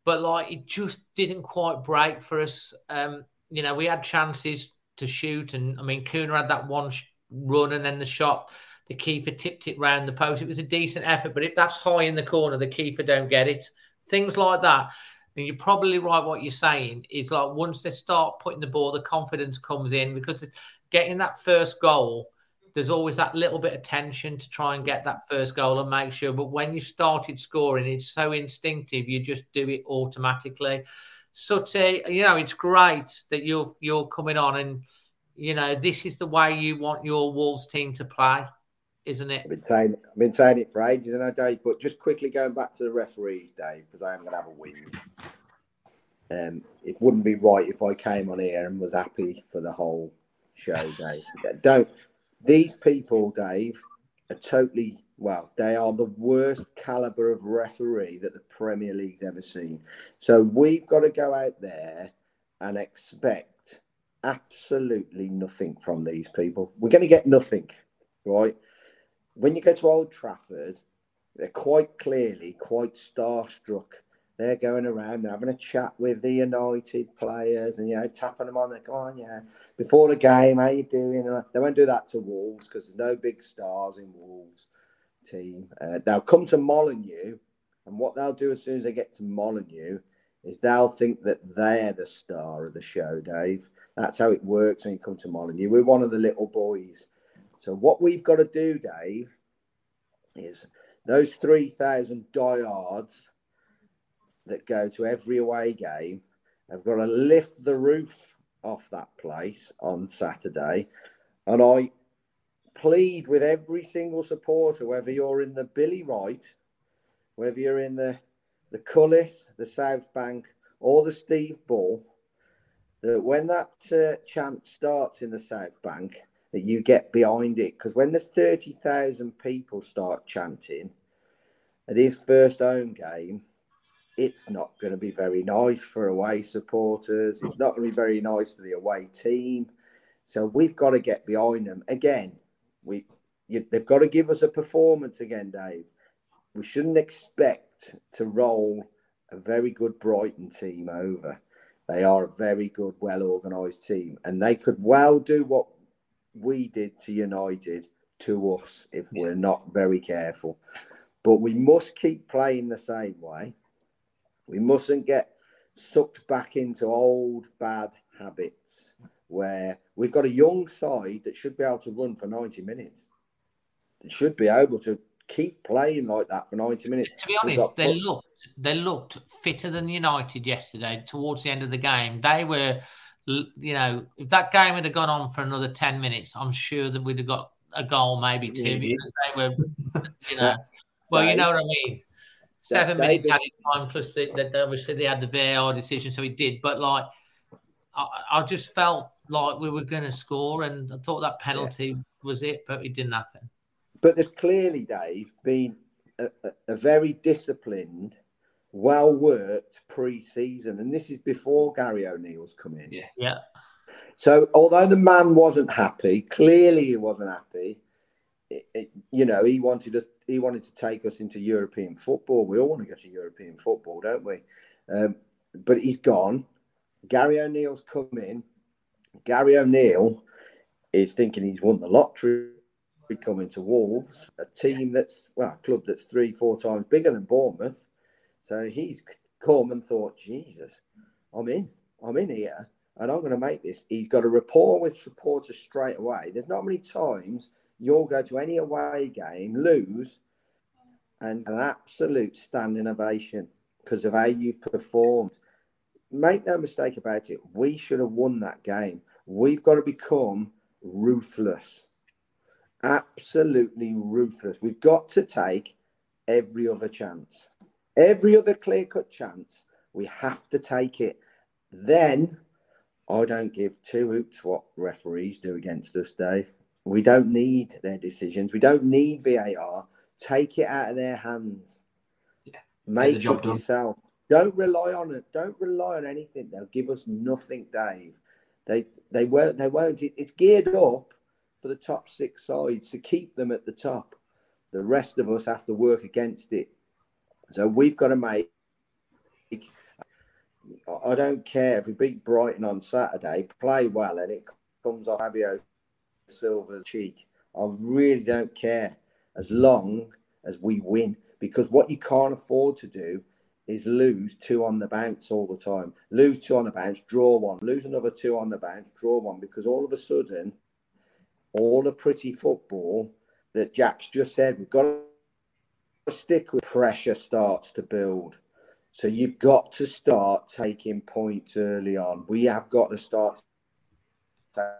Speaker 1: but like it just didn't quite break for us. Um, you know, we had chances to shoot, and I mean, Cunha had that one sh- run and then the shot. The keeper tipped it round the post. It was a decent effort, but if that's high in the corner, the keeper don't get it. Things like that. And you're probably right. What you're saying is like once they start putting the ball, the confidence comes in because getting that first goal, there's always that little bit of tension to try and get that first goal and make sure. But when you started scoring, it's so instinctive. You just do it automatically. Sooty, you know, it's great that you're you're coming on and you know, this is the way you want your Wolves team to play, isn't it?
Speaker 9: I've been saying, I've been saying it for ages, and I Dave. But just quickly going back to the referees, Dave, because I am going to have a win. Um, it wouldn't be right if I came on here and was happy for the whole show, Dave. [LAUGHS] Don't these people, Dave, are totally well. They are the worst caliber of referee that the Premier League's ever seen. So we've got to go out there and expect absolutely nothing from these people. We're going to get nothing, right? When you go to Old Trafford, they're quite clearly quite starstruck. They're going around, they're having a chat with the United players and, you know, tapping them on the, go on, yeah. Before the game, how you doing? They won't do that to Wolves because there's no big stars in Wolves team. Uh, they'll come to Molineux, and what they'll do as soon as they get to Molineux is they'll think that they're the star of the show, Dave. That's how it works when you come to Molineux. We're one of the little boys. So what we've got to do, Dave, is those 3,000 diehards that go to every away game have got to lift the roof off that place on Saturday. And I plead with every single supporter, whether you're in the Billy Wright, whether you're in the the Cullis, the South Bank, or the Steve Bull, that when that uh, chant starts in the South Bank, that you get behind it. Because when there's 30,000 people start chanting at his first home game, it's not going to be very nice for away supporters. It's not going to be very nice for the away team. So we've got to get behind them. Again, we you, they've got to give us a performance again, Dave. We shouldn't expect to roll a very good Brighton team over. They are a very good, well organised team, and they could well do what we did to United to us if we're not very careful. But we must keep playing the same way. We mustn't get sucked back into old bad habits where we've got a young side that should be able to run for 90 minutes. It should be able to keep playing like that for 90 minutes.
Speaker 1: To be honest, they looked they looked fitter than United yesterday towards the end of the game. They were you know, if that game had gone on for another 10 minutes, I'm sure that we'd have got a goal, maybe two, yeah, because they were, you know, [LAUGHS] well, you know what I mean. Seven minutes added time plus the, the, obviously they had the VAR decision, so he did. But like, I, I just felt like we were going to score, and I thought that penalty yeah. was it, but it didn't happen.
Speaker 9: But there's clearly, Dave, been a, a very disciplined, well worked pre season. And this is before Gary O'Neil's come in.
Speaker 1: Yeah. Yeah.
Speaker 9: So, although the man wasn't happy, clearly he wasn't happy. It, it, you know, he wanted us. He wanted to take us into European football. We all want to go to European football, don't we? Um, but he's gone. Gary O'Neil's come in. Gary O'Neil is thinking he's won the lottery coming to Wolves, a team that's well, a club that's three, four times bigger than Bournemouth. So he's come and thought, Jesus, I'm in, I'm in here, and I'm going to make this. He's got a rapport with supporters straight away. There's not many times you'll go to any away game, lose, and an absolute standing ovation because of how you've performed make no mistake about it, we should have won that game. We've got to become ruthless. Absolutely ruthless. We've got to take every other chance. Every other clear cut chance, we have to take it. Then I don't give two hoots what referees do against us, Dave. We don't need their decisions. We don't need VAR. Take it out of their hands. Yeah. Make it yourself. Don't rely on it. Don't rely on anything. They'll give us nothing, Dave. They they won't. They won't. It's geared up for the top six sides to keep them at the top. The rest of us have to work against it. So we've got to make. I don't care if we beat Brighton on Saturday, play well, and it comes off Fabio Silva's cheek. I really don't care as long as we win. Because what you can't afford to do is lose two on the bounce all the time. Lose two on the bounce, draw one, lose another two on the bounce, draw one, because all of a sudden, all the pretty football that Jack's just said, we've got to stick with pressure starts to build. So you've got to start taking points early on. We have got to start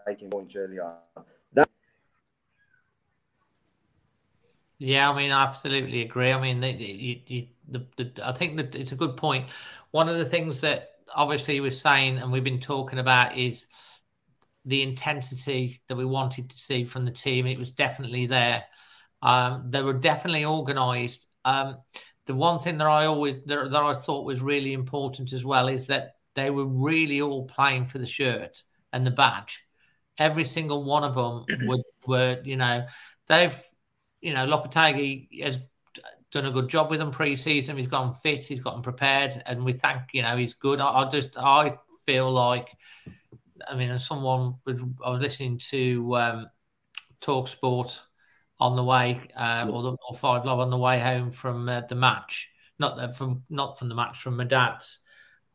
Speaker 9: taking points early on. That
Speaker 1: yeah, I mean, I absolutely agree. I mean, you, you the, the, I think that it's a good point. One of the things that obviously we're saying and we've been talking about is the intensity that we wanted to see from the team. It was definitely there. Um, they were definitely organised. Um, the one thing that I always that, that I thought was really important as well is that they were really all playing for the shirt and the badge. Every single one of them [CLEARS THROAT] were, were you know, they've, you know, Lopetegui has done a good job with them pre-season. He's gone fit, he's gotten prepared, and we thank you know, he's good. I, I just, I feel like, I mean, someone was, I was listening to um, Talk Sport on the way, uh, or, the, or Five Live on the way home from uh, the match, not uh, from not from the match, from my dad's,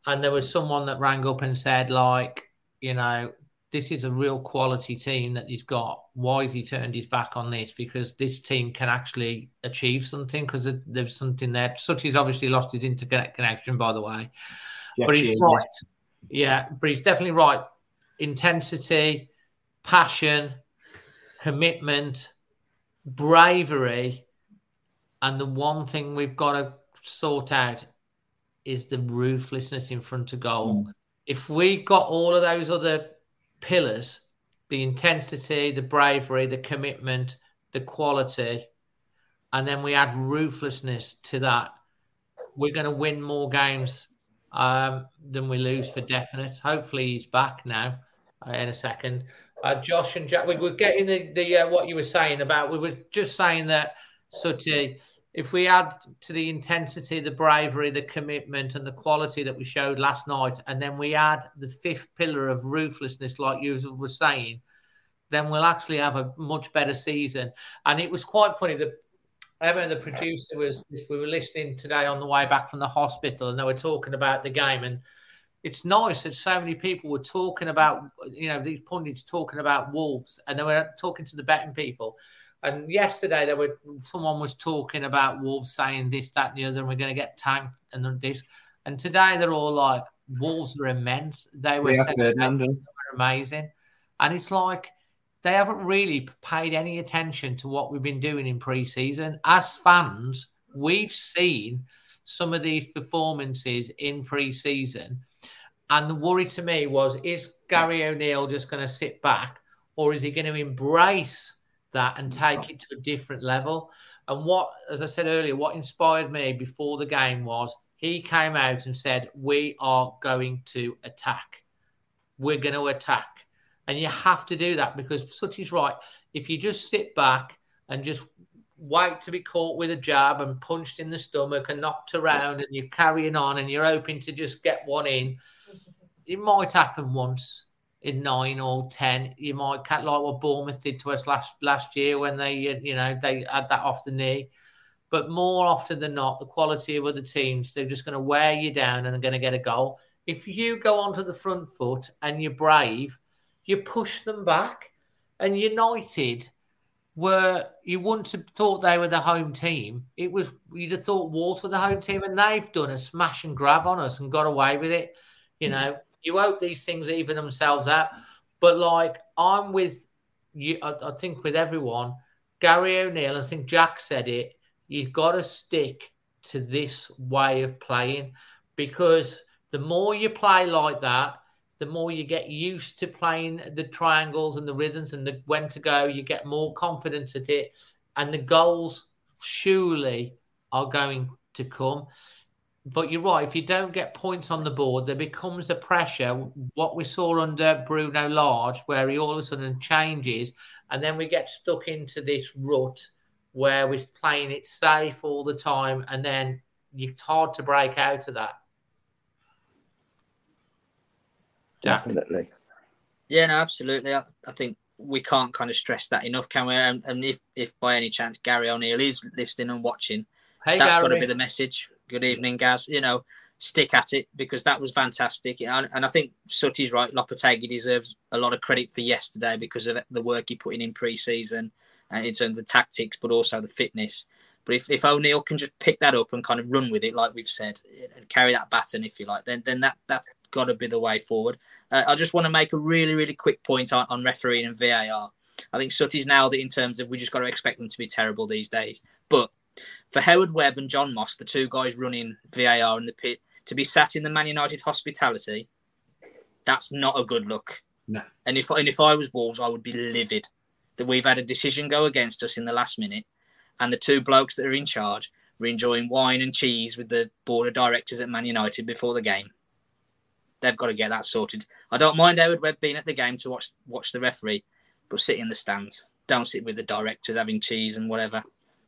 Speaker 1: and there was someone that rang up and said, like, you know, this is a real quality team that he's got. Why has he turned his back on this? Because this team can actually achieve something because there's something there. Sooty's obviously lost his internet connection, by the way, yes, but he's right. Yeah, but he's definitely right. Intensity, passion, commitment bravery, and the one thing we've got to sort out is the ruthlessness in front of goal. Mm. If we got all of those other pillars, the intensity, the bravery, the commitment, the quality, and then we add ruthlessness to that, we're going to win more games um, than we lose for definite. Hopefully, he's back now uh, in a second. Uh, Josh and Jack, we were getting the, the uh, what you were saying about. We were just saying that Sooty, if we add to the intensity, the bravery, the commitment, and the quality that we showed last night, and then we add the fifth pillar of ruthlessness, like you were saying, then we'll actually have a much better season. And it was quite funny that Emma, the producer, was we were listening today on the way back from the hospital, and they were talking about the game and it's nice that so many people were talking about, you know, these pundits talking about Wolves, and they were talking to the betting people. And yesterday, there were someone was talking about Wolves saying this, that, and the other, and we're going to get tanked and this. And today, they're all like, Wolves are immense. They were, yeah, they were amazing, and it's like they haven't really paid any attention to what we've been doing in pre-season. As fans, we've seen some of these performances in pre-season and the worry to me was is Gary O'Neil just going to sit back or is he going to embrace that and take it to a different level? And what, as I said earlier, what inspired me before the game was he came out and said, We are going to attack. We're going to attack. And you have to do that because Sooty's right. If you just sit back and just wait to be caught with a jab and punched in the stomach and knocked around and you're carrying on and you're hoping to just get one in, it might happen once in nine or ten. You might cat like what Bournemouth did to us last last year when they uh, you know they had that off the knee. But more often than not, the quality of other teams they're just going to wear you down and they're going to get a goal. If you go onto the front foot and you're brave, you push them back. And United were you wouldn't have thought they were the home team. It was you'd have thought Wolves were the home team, and they've done a smash and grab on us and got away with it. You mm. know, you hope these things even themselves out. But like I'm with you, I, I think with everyone, Gary O'Neil, I think Jack said it. You've got to stick to this way of playing because the more you play like that, the more you get used to playing the triangles and the rhythms and the when to go, you get more confidence at it, and the goals surely are going to come but you're right. If you don't get points on the board, there becomes a pressure. What we saw under Bruno Lage, where he all of a sudden changes, and then we get stuck into this rut where we're playing it safe all the time, and then it's hard to break out of that.
Speaker 9: Definitely.
Speaker 3: Yeah, no, absolutely. I, I think we can't kind of stress that enough, can we? And, and if, if by any chance Gary O'Neil is listening and watching, hey, that's got to be the message good evening, Gaz. You know, stick at it because that was fantastic. And, and I think Sooty's right. Lopetegui deserves a lot of credit for yesterday because of the work he put in in pre-season and in terms of the tactics, but also the fitness. But if, if O'Neil can just pick that up and kind of run with it, like we've said, and carry that baton, if you like, then then that that's got to be the way forward. Uh, I just want to make a really really quick point on, on refereeing and VAR. I think Sooty's nailed it in terms of we just got to expect them to be terrible these days. But for Howard Webb and John Moss, the two guys running VAR in the pit, to be sat in the Man United hospitality, that's not a good look.
Speaker 8: No.
Speaker 3: And if and if I was Wolves, I would be livid that we've had a decision go against us in the last minute, and the two blokes that are in charge were enjoying wine and cheese with the board of directors at Man United before the game. They've got to get that sorted. I don't mind Howard Webb being at the game to watch watch the referee, but sit in the stands. Don't sit with the directors having cheese and whatever.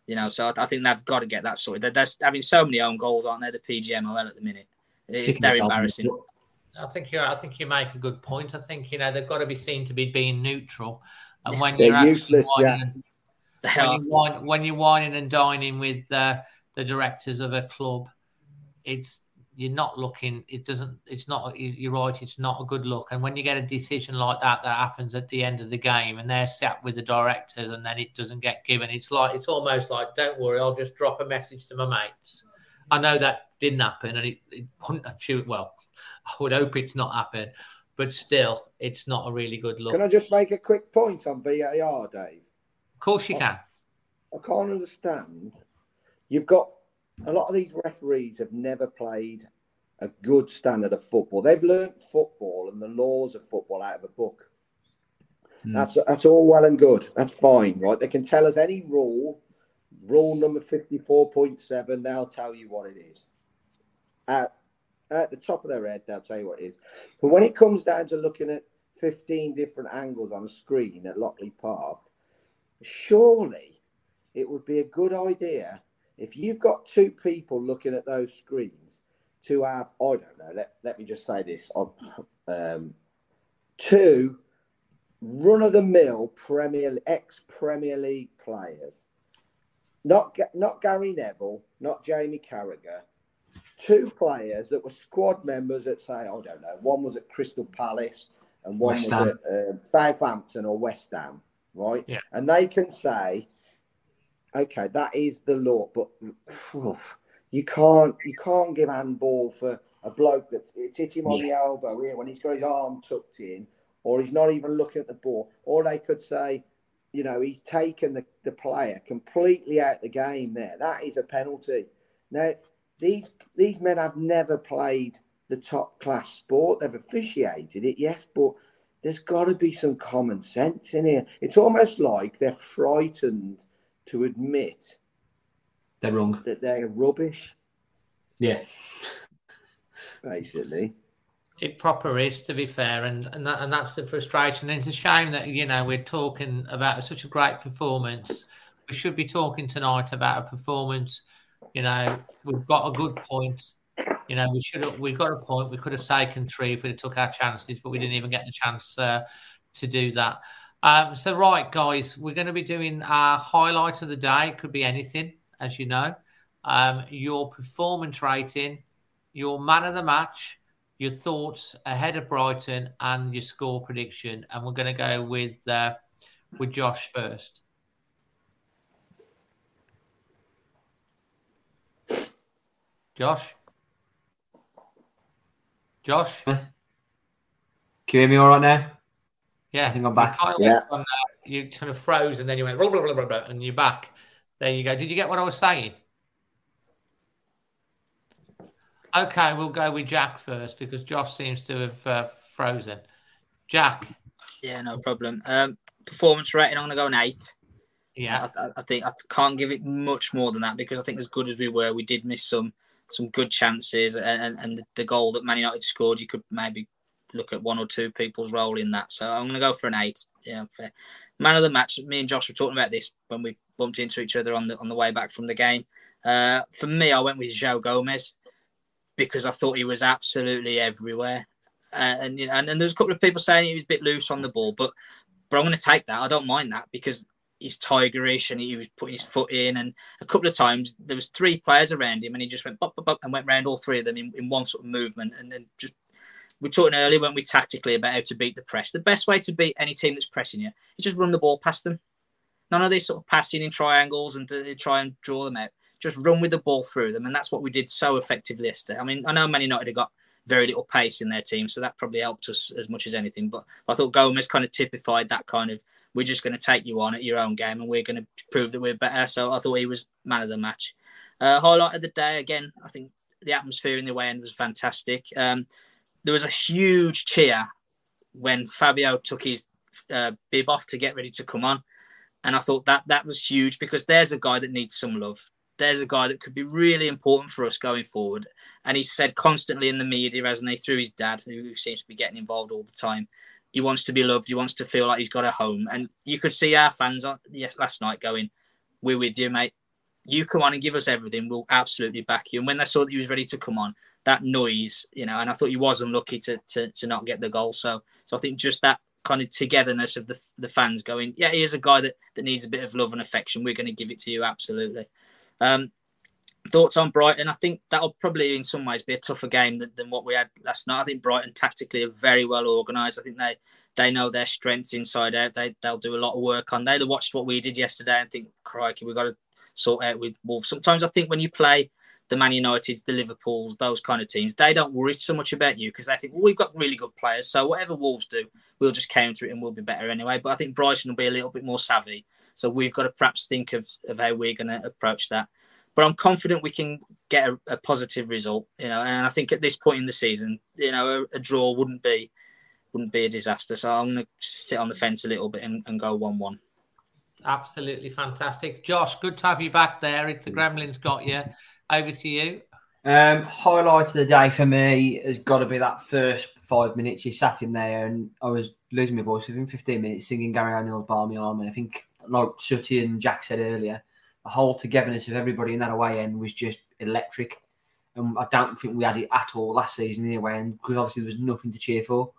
Speaker 3: You know, so I, I think they've got to get that sorted. They're, they're having so many own goals, aren't they? The PGMOL at the minute, It- they're
Speaker 1: themselves in the
Speaker 3: embarrassing.
Speaker 1: I think you. I think you make a good point. I think you know they've got to be seen to be being neutral, and when
Speaker 9: They're
Speaker 1: you're
Speaker 9: useless,
Speaker 1: whining,
Speaker 3: They
Speaker 1: when,
Speaker 3: are.
Speaker 1: you whine, when you're whining and dining with uh, the directors of a club, it's you're not looking. It doesn't. It's not. you- You're right. It's not a good look. And when you get a decision like that that happens at the end of the game, and they're sat with the directors, and then it doesn't get given, it's like it's almost like, don't worry, I'll just drop a message to my mates. I know that didn't happen, and it, it wouldn't have shoot. Well, [LAUGHS] I would hope it's not happened, but still, it's not a really good look.
Speaker 9: Can I just make a quick point on VAR, Dave?
Speaker 1: Of course, you can.
Speaker 9: I can't understand. You've got a lot of these referees have never played a good standard of football. They've learnt football and the laws of football out of a book. Hmm. That's that's all well and good. That's fine, right? They can tell us any rule, rule number fifty-four point seven. They'll tell you what it is. At at the top of their head, they'll tell you what it is. But when it comes down to looking at fifteen different angles on a screen at Stockley Park, surely it would be a good idea if you've got two people looking at those screens to have, I don't know, let, let me just say this, um, two run of the mill Premier ex Premier League players, not not Gary Neville, not Jamie Carragher, two players that were squad members at say I don't know, one was at Crystal Palace and one
Speaker 8: West
Speaker 9: was
Speaker 8: Ham.
Speaker 9: at uh, Southampton or West Ham, right?
Speaker 1: Yeah.
Speaker 9: And they can say, okay, that is the law, but you can't you can't give handball for a bloke that's it's hit him on the elbow here when he's got his arm tucked in, or he's not even looking at the ball, or they could say, you know, he's taken the, the player completely out of the game there. That is a penalty. Now, these these men have never played the top class sport. They've officiated it, yes, but there's got to be some common sense in here. It's almost like they're frightened to admit
Speaker 8: They're wrong.
Speaker 9: that they're rubbish,
Speaker 8: Yeah.
Speaker 9: basically.
Speaker 1: It proper is, to be fair, and and, that, and that's the frustration. And it's a shame that you know we're talking about such a great performance. We should be talking tonight about a performance. You know, we've got a good point. You know, we should have we got a point. We could have taken three if we took our chances, but we didn't even get the chance uh, to do that. Um, so, right, guys, we're going to be doing our highlight of the day. It could be anything, as you know. Um, your performance rating, your man of the match, your thoughts ahead of Brighton, and your score prediction. And we're going to go with uh, with Josh first. Josh, Josh,
Speaker 8: Can you hear me all right now?
Speaker 1: Yeah,
Speaker 8: I think I'm back.
Speaker 1: You, kind of
Speaker 9: Yeah.
Speaker 1: went uh, you kind of froze, and then you went blah, blah, blah, blah, blah, and you're back. There you go. Did you get what I was saying? Okay, we'll go with Jack first because Josh seems to have uh, frozen. Jack,
Speaker 3: Yeah, no problem. Um, performance rating, I'm going to go an eight.
Speaker 1: yeah,
Speaker 3: I, I, I think I can't give it much more than that because I think as good as we were, we did miss some some good chances, and, and, and the goal that Man United scored, you could maybe look at one or two people's role in that. So I'm going to go for an eight. Yeah, fair. Man of the match. Me and Josh were talking about this when we bumped into each other on the on the way back from the game. Uh, for me, I went with João Gomes because I thought he was absolutely everywhere. Uh, and, you know, and and there's a couple of people saying he was a bit loose on the ball, but but I'm going to take that. I don't mind that because he's tigerish and he was putting his foot in. And a couple of times there was three players around him, and he just went bop, bop, bop, and went round all three of them in, in one sort of movement. And then just we talking earlier, weren't we, tactically about how to beat the press. The best way to beat any team that's pressing you is just run the ball past them. None of this sort of passing in triangles and try and draw them out. Just run with the ball through them, and that's what we did so effectively yesterday. I mean, I know Man United have got very little pace in their team, so that probably helped us as much as anything. But I thought Gomes kind of typified that kind of we're just going to take you on at your own game and we're going to prove that we're better. So I thought he was man of the match. Uh, highlight of the day again. I think the atmosphere in the away end was fantastic. Um, there was a huge cheer when Fabio took his uh, bib off to get ready to come on, and I thought that that was huge because there's a guy that needs some love. There's a guy that could be really important for us going forward. And he said constantly in the media, hasn't he, through his dad, who seems to be getting involved all the time. He wants to be loved. He wants to feel like he's got a home. And you could see our fans on yes last night going, "We're with you, mate. You come on and give us everything. We'll absolutely back you." And when they saw that he was ready to come on, that noise, you know, and I thought he was unlucky to to, to not get the goal. So so I think just that kind of togetherness of the the fans going, yeah, he is a guy that that needs a bit of love and affection. We're going to give it to you absolutely. Um, thoughts on Brighton? I think that'll probably, in some ways, be a tougher game than, than what we had last night. I think Brighton tactically are very well organised. I think they they know their strengths inside out. They they'll do a lot of work on. They'll watched what we did yesterday and think, crikey, we've got to sort out with Wolves. Sometimes I think when you play the Man Uniteds, the Liverpools, those kind of teams, they don't worry so much about you because they think, well, we've got really good players. So whatever Wolves do, we'll just counter it and we'll be better anyway. But I think Brighton will be a little bit more savvy. So we've got to perhaps think of, of how we're going to approach that but I'm confident we can get a, a, positive result. You know, and I think at this point in the season, you know, a, a draw wouldn't be wouldn't be a disaster. So I'm going to sit on the fence a little bit and, and go one-one.
Speaker 1: Absolutely fantastic, Josh. Good to have you back there. It's the Gremlins got you. Over to you.
Speaker 8: Um, highlight of the day for me has got to be that first five minutes. You sat in there, and I was losing my voice within 15 minutes singing Gary O'Neil's Barmy Army. I think, like Sooty and Jack said earlier, the whole togetherness of everybody in that away end was just electric. And I don't think we had it at all last season in the away end because obviously there was nothing to cheer for.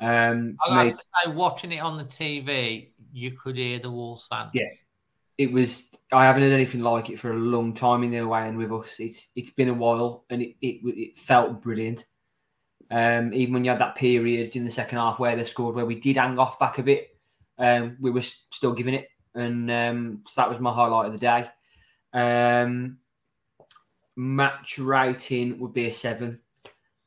Speaker 8: Um,
Speaker 1: I have to say, watching it on the TV, you could hear the Wolves fans.
Speaker 8: Yeah, it was. I haven't heard anything like it for a long time in the away end with us. It's it's been a while, and it it, it felt brilliant. Um, even when you had that period in the second half where they scored, where we did hang off back a bit, um, we were still giving it and um, so that was my highlight of the day. Um, match rating would be a seven.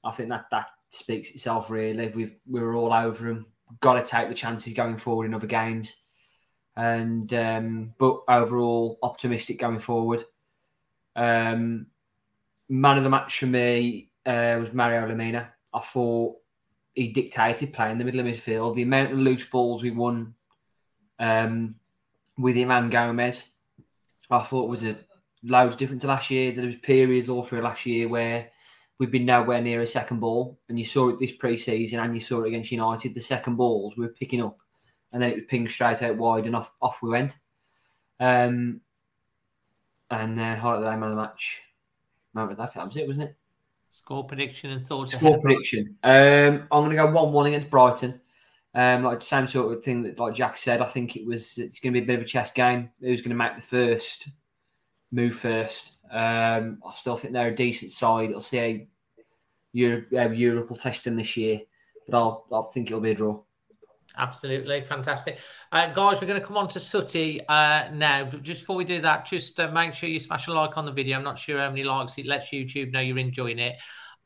Speaker 8: I think that that speaks itself. Really, we've we're all over him. Got to take the chances going forward in other games, and um, but overall optimistic going forward. Um, man of the match for me uh, was Mario Lemina. I thought he dictated play in the middle of midfield. The amount of loose balls we won um, with Imam Gomes, I thought was a loads different to last year. There was periods all through last year where we've been nowhere near a second ball, and you saw it this pre-season, and you saw it against United. The second balls we were picking up, and then it was pinged straight out wide, and off off we went. Um, and then highlight the name of the match. Moment that was it, wasn't it?
Speaker 1: Score prediction and thoughts.
Speaker 8: Score prediction. Um, I'm going to go one-one against Brighton. Um, like same sort of thing that like Jack said. I think it was it's going to be a bit of a chess game. Who's going to make the first move first? Um, I still think they're a decent side. I'll see how Europe, how Europe will test them this year, but I'll I'll think it'll be a draw.
Speaker 1: Absolutely fantastic, uh, guys. We're going to come on to Sooty uh, now. Just before we do that, just uh, make sure you smash a like on the video. I'm not sure how many likes it lets YouTube know you're enjoying it.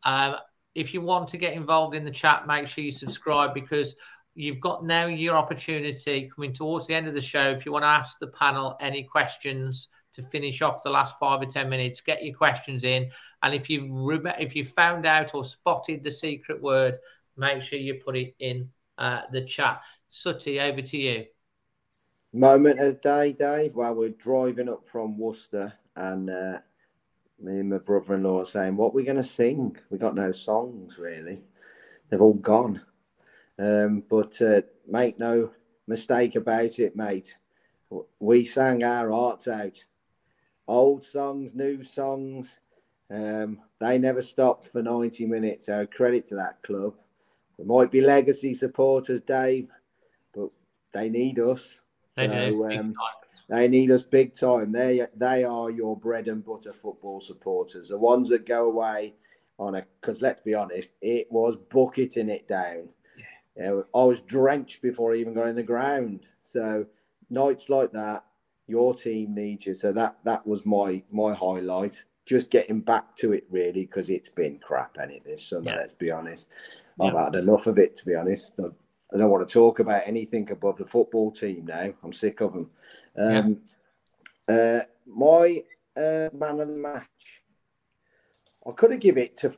Speaker 1: Um, if you want to get involved in the chat, make sure you subscribe because you've got now your opportunity coming towards the end of the show. If you want to ask the panel any questions to finish off the last five or ten minutes, get your questions in. And if you if you found out or spotted the secret word, make sure you put it in uh, the chat. Sooty, over to you.
Speaker 9: Moment of the day, Dave. While we're driving up from Worcester, and uh, me and my brother-in-law are saying, "What are we going to sing? We got no songs really. They've all gone." Um, but uh, make no mistake about it, mate. We sang our hearts out. Old songs, new songs. Um, they never stopped for 90 minutes. So credit to that club. There might be legacy supporters, Dave, but they need us.
Speaker 1: They so, do.
Speaker 9: Um, they need us big time. They they are your bread and butter football supporters. The ones that go away on a because let's be honest, it was bucketing it down. You know, I was drenched before I even got in the ground. So nights like that, your team needs you. So that that was my my highlight. Just getting back to it really because it's been crap, and it this summer. Yeah. Let's be honest. I've yeah. had enough of it to be honest. I don't want to talk about anything above the football team now. I'm sick of them. Um, yeah. uh, my uh, man of the match. I could have give it to.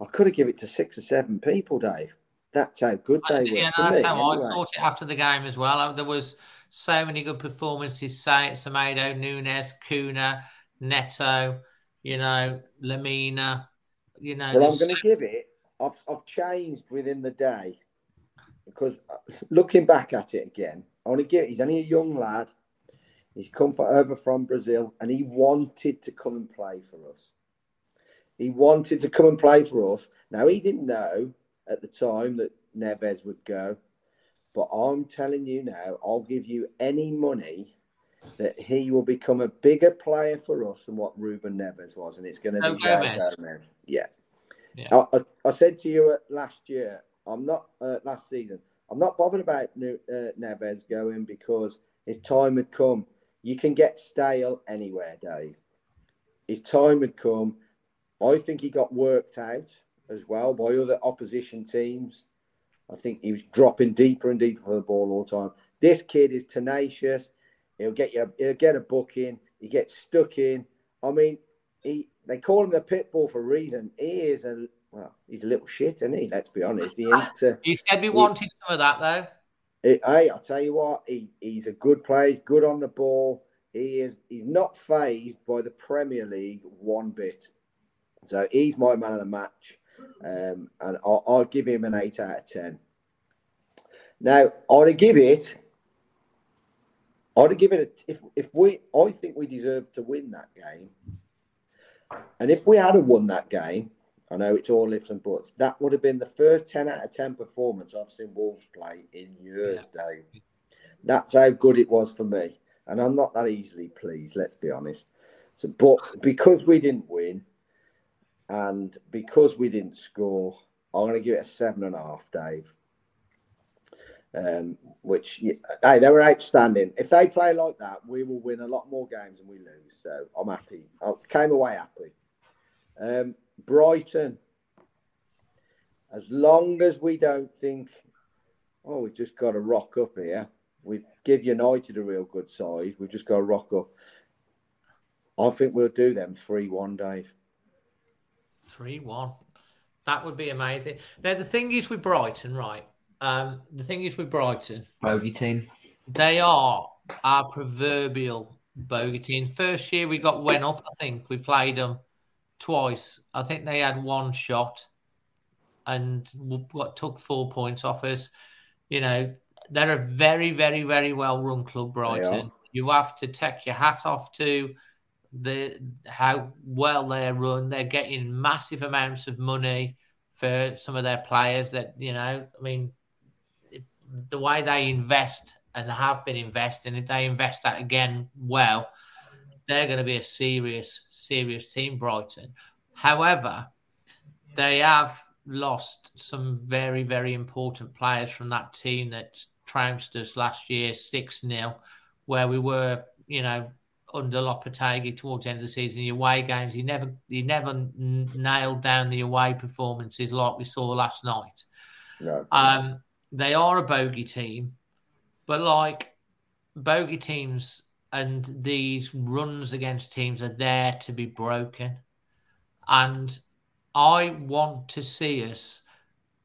Speaker 9: I could have given it to six or seven people, Dave. That's how good they were.
Speaker 1: Yeah, that's
Speaker 9: me,
Speaker 1: how I
Speaker 9: anyway.
Speaker 1: thought it after the game as well. There was so many good performances. Say Semedo, Nunes, Cunha, Neto, you know, Lemina. You know,
Speaker 9: Well, I'm going to give it. I've, I've changed within the day because uh, looking back at it again, I want to give. He's only a young lad. He's come for, over from Brazil, and he wanted to come and play for us. He wanted to come and play for us. Now he didn't know at the time that Neves would go, but I'm telling you now, I'll give you any money that he will become a bigger player for us than what Ruben Neves was, and it's going to
Speaker 1: Oh,
Speaker 9: be João
Speaker 1: Gomes.
Speaker 9: Gomes. Yeah.
Speaker 1: Yeah.
Speaker 9: I, I, I said to you last year, I'm not uh, last season. I'm not bothered about uh, Neves going because his time had come. You can get stale anywhere, Dave. His time had come. I think he got worked out as well by other opposition teams. I think he was dropping deeper and deeper for the ball all the time. This kid is tenacious. He'll get you. He'll get a booking. He gets stuck in. I mean, he. They call him the pit bull for a reason. He is a well. He's a little shit, isn't he? Let's be honest. He ain't. Uh,
Speaker 1: You said we
Speaker 9: he-
Speaker 1: wanted some of that though.
Speaker 9: Hey, hey, I'll tell you what, he, he's a good player. He's good on the ball. He is. He's not phased by the Premier League one bit. So he's my man of the match, um, and I'll, I'll give him an eight out of ten. Now I'd give it. I'd give it a, if if we. I think we deserve to win that game, and if we had won that game, I know it's all ifs and buts. That would have been the first 10 out of 10 performance I've seen Wolves play in years, Dave. That's how good it was for me. And I'm not that easily pleased, let's be honest. So, but because we didn't win and because we didn't score, I'm going to give it a seven and a half, Dave. Um, which, hey, they were outstanding. If they play like that, we will win a lot more games than we lose. So I'm happy. I came away happy. Um, Brighton, as long as we don't think, oh, we've just got to rock up here, we give United a real good side, we've just got to rock up. I think we'll do them 3 1, Dave.
Speaker 1: Three one. That would be amazing. Now the thing is with Brighton, right? Um, the thing is with Brighton,
Speaker 8: Bogey team.
Speaker 1: they are our proverbial bogey team. First year we got went up, I think we played them twice. I think they had one shot and w- got took four points off us. You know, they're a very, very, very well run club, Brighton. You have to take your hat off to the how well they're run. They're getting massive amounts of money for some of their players. That you know, I mean, the way they invest and have been investing, if they invest that again well, they're going to be a serious, serious team, Brighton. However, they have lost some very, very important players from that team that trounced us last year 6 0, where we were, you know, under Lopetegui towards the end of the season. The away games, he never he never n- nailed down the away performances like we saw last night.
Speaker 9: No.
Speaker 1: Um, they are a bogey team, but like bogey teams and these runs against teams are there to be broken. And I want to see us,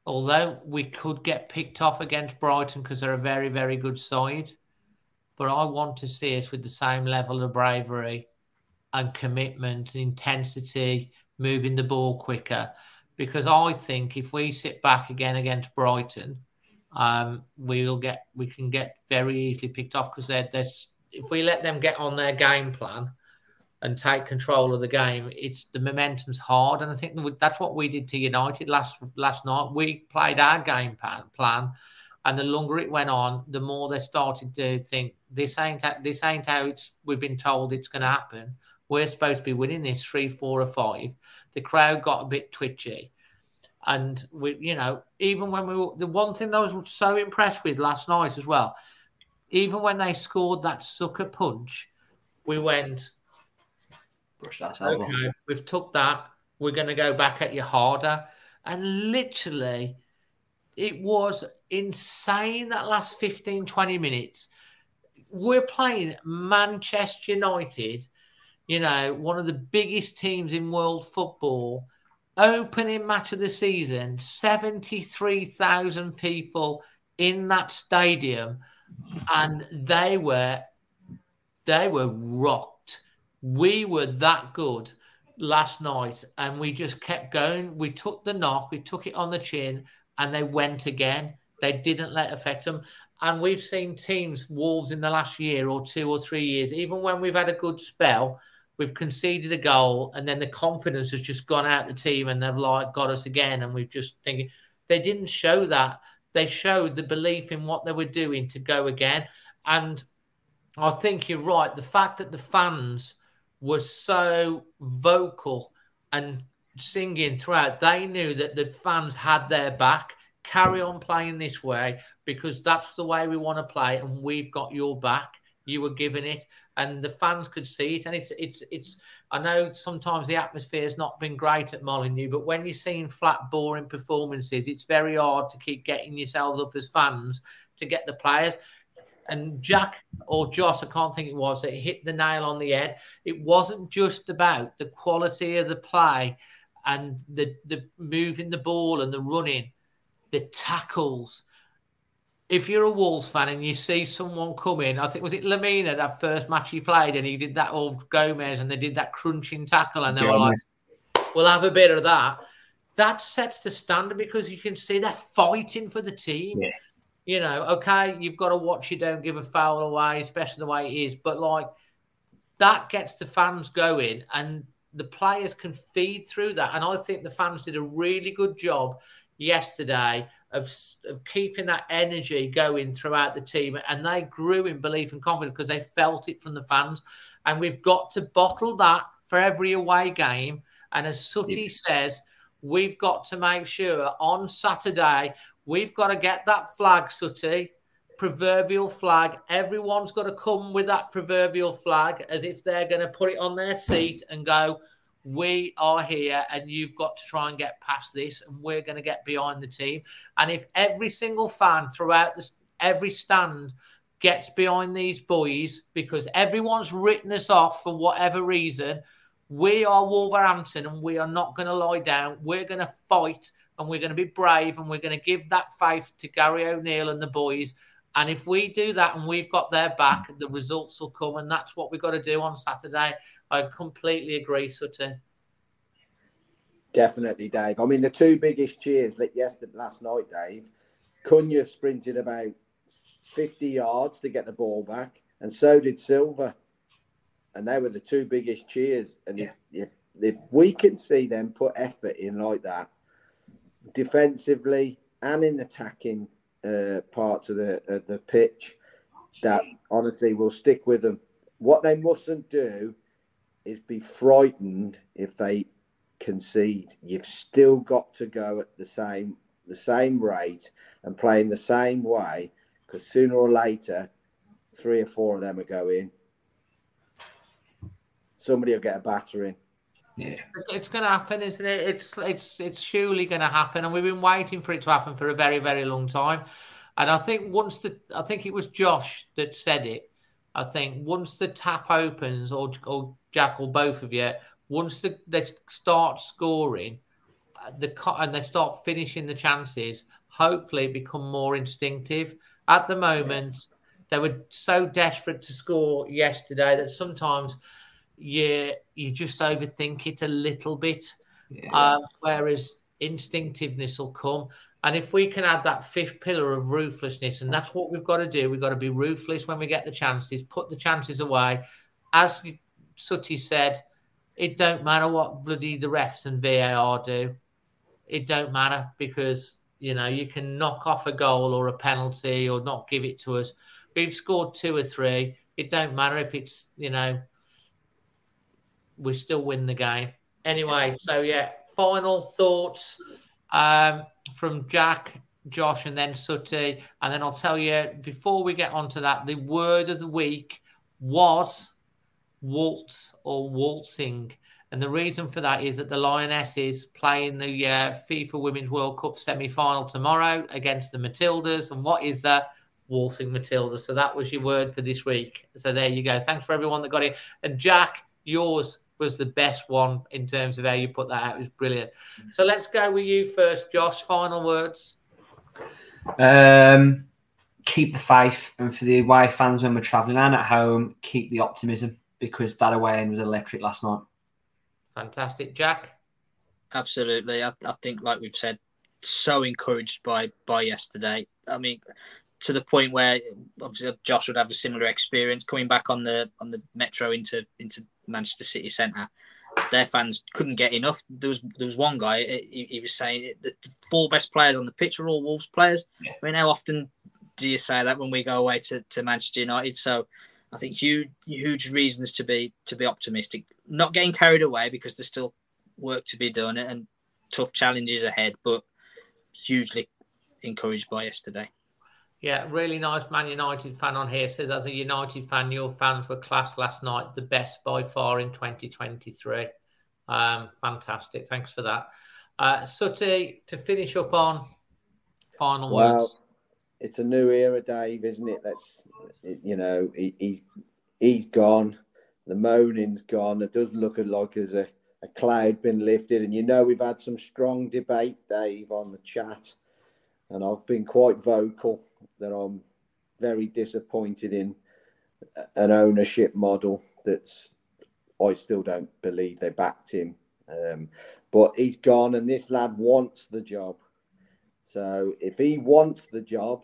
Speaker 1: although we could get picked off against Brighton because they're a very, very good side, but I want to see us with the same level of bravery and commitment, and intensity, moving the ball quicker. Because I think if we sit back again against Brighton, um, we'll get we can get very easily picked off because they're, they're if we let them get on their game plan and take control of the game, it's the momentum's hard, and I think that's what we did to United last last night. We played our game plan, plan and the longer it went on, the more they started to think this ain't this ain't how it's we've been told it's going to happen. We're supposed to be winning this three, four, or five. The crowd got a bit twitchy, and we, you know, even when we were the one thing I was so impressed with last night as well, even when they scored that sucker punch, we went,
Speaker 8: Brush that okay,
Speaker 1: we've took that. We're going to go back at you harder, and literally, it was insane that last 15, 20 minutes. We're playing Manchester United, you know, one of the biggest teams in world football, opening match of the season, 73,000 people in that stadium, and they were they were rocked. We were that good last night, and we just kept going. We took the knock, we took it on the chin, and they went again. They didn't let affect them. And we've seen teams, Wolves, in the last year or two or three years, even when we've had a good spell, we've conceded a goal, and then the confidence has just gone out the team, and they've like got us again, and we've just thinking they didn't show that. They showed the belief in what they were doing to go again, and I think you're right. The fact that the fans were so vocal and singing throughout, they knew that the fans had their back. Carry on playing this way because that's the way we want to play, and we've got your back. You were given it, and the fans could see it. And it's it's it's. I know sometimes the atmosphere has not been great at Molineux, but when you're seeing flat, boring performances, it's very hard to keep getting yourselves up as fans to get the players. And Jack or Josh, I can't think it was, it hit the nail on the head. It wasn't just about the quality of the play and the the moving the ball and the running, the tackles. If you're a Wolves fan and you see someone come in, I think was it Lemina that first match he played and he did that old Gomes and they did that crunching tackle and they were like, "We'll have a bit of that." That sets the standard because you can see they're fighting for the team.
Speaker 3: Yeah.
Speaker 1: You know, okay, you've got to watch you don't give a foul away, especially the way it is. But like that gets the fans going and the players can feed through that. And I think the fans did a really good job yesterday of, of keeping that energy going throughout the team. And they grew in belief and confidence because they felt it from the fans. And we've got to bottle that for every away game. And as Sooty says, we've got to make sure on Saturday we've got to get that flag, Sooty, proverbial flag. Everyone's got to come with that proverbial flag as if they're going to put it on their seat and go, we are here and you've got to try and get past this and we're going to get behind the team. And if every single fan throughout this, every stand gets behind these boys because everyone's written us off for whatever reason, we are Wolverhampton and we are not going to lie down. We're going to fight and we're going to be brave and we're going to give that faith to Gary O'Neil and the boys. And if we do that and we've got their back, the results will come. And that's what we've got to do on Saturday. I completely agree, Sutton.
Speaker 9: Definitely, Dave. I mean, the two biggest cheers like yesterday, last night, Dave. Cunha sprinted about 50 yards to get the ball back, and so did Silva. And they were the two biggest cheers. And if, if, if we can see them put effort in like that, defensively and in attacking uh, parts of the, of the pitch, that honestly will stick with them. What they mustn't do is be frightened if they concede. You've still got to go at the same the same rate and play in the same way because sooner or later, three or four of them are going. In. Somebody will get a battering.
Speaker 3: Yeah,
Speaker 1: it's going to happen, isn't it? It's it's it's surely going to happen, and we've been waiting for it to happen for a very very long time. And I think once the I think it was Josh that said it. I think once the tap opens, or or Jack or both of you, once the, they start scoring, uh, the and they start finishing the chances, hopefully become more instinctive. At the moment, they were so desperate to score yesterday that sometimes you you just overthink it a little bit.
Speaker 3: Yeah.
Speaker 1: Uh, whereas instinctiveness will come. And if we can add that fifth pillar of ruthlessness, and that's what we've got to do, we've got to be ruthless when we get the chances, put the chances away. As Sooty said, it don't matter what bloody the refs and VAR do. It don't matter because you know you can knock off a goal or a penalty or not give it to us. We've scored two or three. It don't matter if it's you know we still win the game anyway. So yeah, final thoughts um, from Jack, Josh, and then Sutty, and then I'll tell you before we get onto that, the word of the week was waltz or waltzing. And the reason for that is that the Lionesses play in the uh, FIFA Women's World Cup semi final tomorrow against the Matildas. And what is that? Waltzing Matildas. So that was your word for this week. So there you go. Thanks for everyone that got it. And Jack, yours was the best one in terms of how you put that out. It was brilliant. So let's go with you first, Josh. Final words.
Speaker 8: Um, keep the faith, and for the away fans when we're travelling and at home, keep the optimism because that away end was electric last night.
Speaker 1: Fantastic, Jack.
Speaker 3: Absolutely, I, I think, like we've said, so encouraged by by yesterday. I mean, to the point where obviously Josh would have a similar experience coming back on the on the metro into into Manchester City Centre. Their fans couldn't get enough. There was there was one guy. He, he was saying the, the four best players on the pitch are all Wolves players. Yeah. I mean, how often do you say that when we go away to, to Manchester United? So I think huge huge reasons to be to be optimistic. Not getting carried away because there's still work to be done and tough challenges ahead, but hugely encouraged by yesterday.
Speaker 1: Yeah, really nice Man United fan on here says, as a United fan, your fans were class last night, the best by far in 2023. Um, fantastic. Thanks for that. Uh, Sooty, to finish up on final well, words.
Speaker 9: It's a new era, Dave, isn't it? Let's, you know, he, he's he's gone. The moaning's gone. It does look like there's a, a cloud been lifted. And you know, we've had some strong debate, Dave, on the chat. And I've been quite vocal that I'm very disappointed in an ownership model that's I still don't believe they backed him. Um, but he's gone, and this lad wants the job. So if he wants the job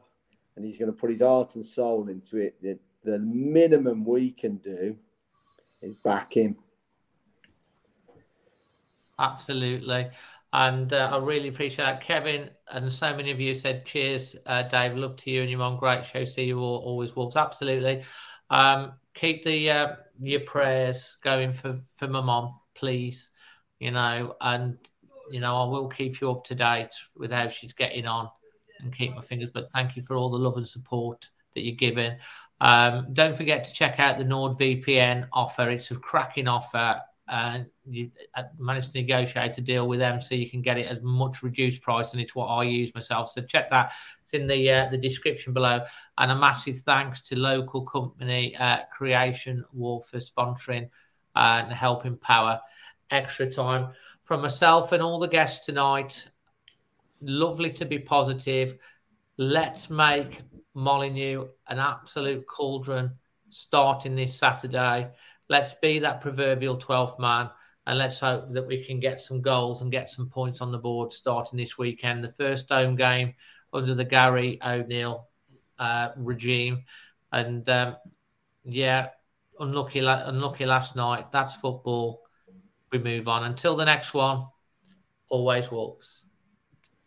Speaker 9: and he's going to put his heart and soul into it, the, the minimum we can do is back him.
Speaker 1: Absolutely. And uh, I really appreciate that. Kevin and so many of you said, Cheers, uh, Dave. Love to you and your mom. Great show. See you all, always, Wolves. Absolutely. Um, keep the uh, your prayers going for, for my mom, please. You know, and, you know, I will keep you up to date with how she's getting on and keep my fingers. But thank you for all the love and support that you're giving. Um, don't forget to check out the NordVPN offer. It's a cracking offer and you managed to negotiate a deal with them so you can get it as much reduced price and it's what I use myself. So check that. It's in the uh, the description below. And a massive thanks to local company uh, Creation Wolf for sponsoring uh, and helping power extra time from myself and all the guests tonight. Lovely to be positive. Let's make Molineux an absolute cauldron starting this Saturday let's be that proverbial 12th man and let's hope that we can get some goals and get some points on the board starting this weekend. The first home game under the Gary O'Neil uh, regime. And um, yeah, unlucky, unlucky last night. That's football. We move on. Until the next one, always Wolves.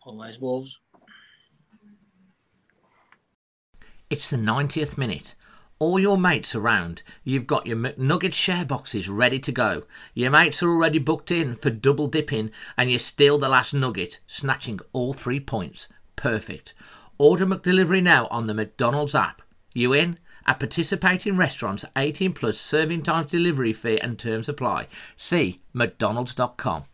Speaker 3: Always Wolves.
Speaker 10: It's the 90th minute all your mates around. You've got your McNugget share boxes ready to go. Your mates are already booked in for double dipping, and you steal the last nugget, snatching all three points. Perfect. Order McDelivery now on the McDonald's app. You in? At participating restaurants, 18 plus serving times, delivery fee, and terms apply. See McDonald's.com.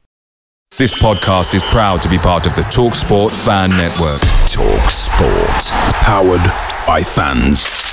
Speaker 11: This podcast is proud to be part of the TalkSport Fan Network.
Speaker 12: TalkSport, powered by fans.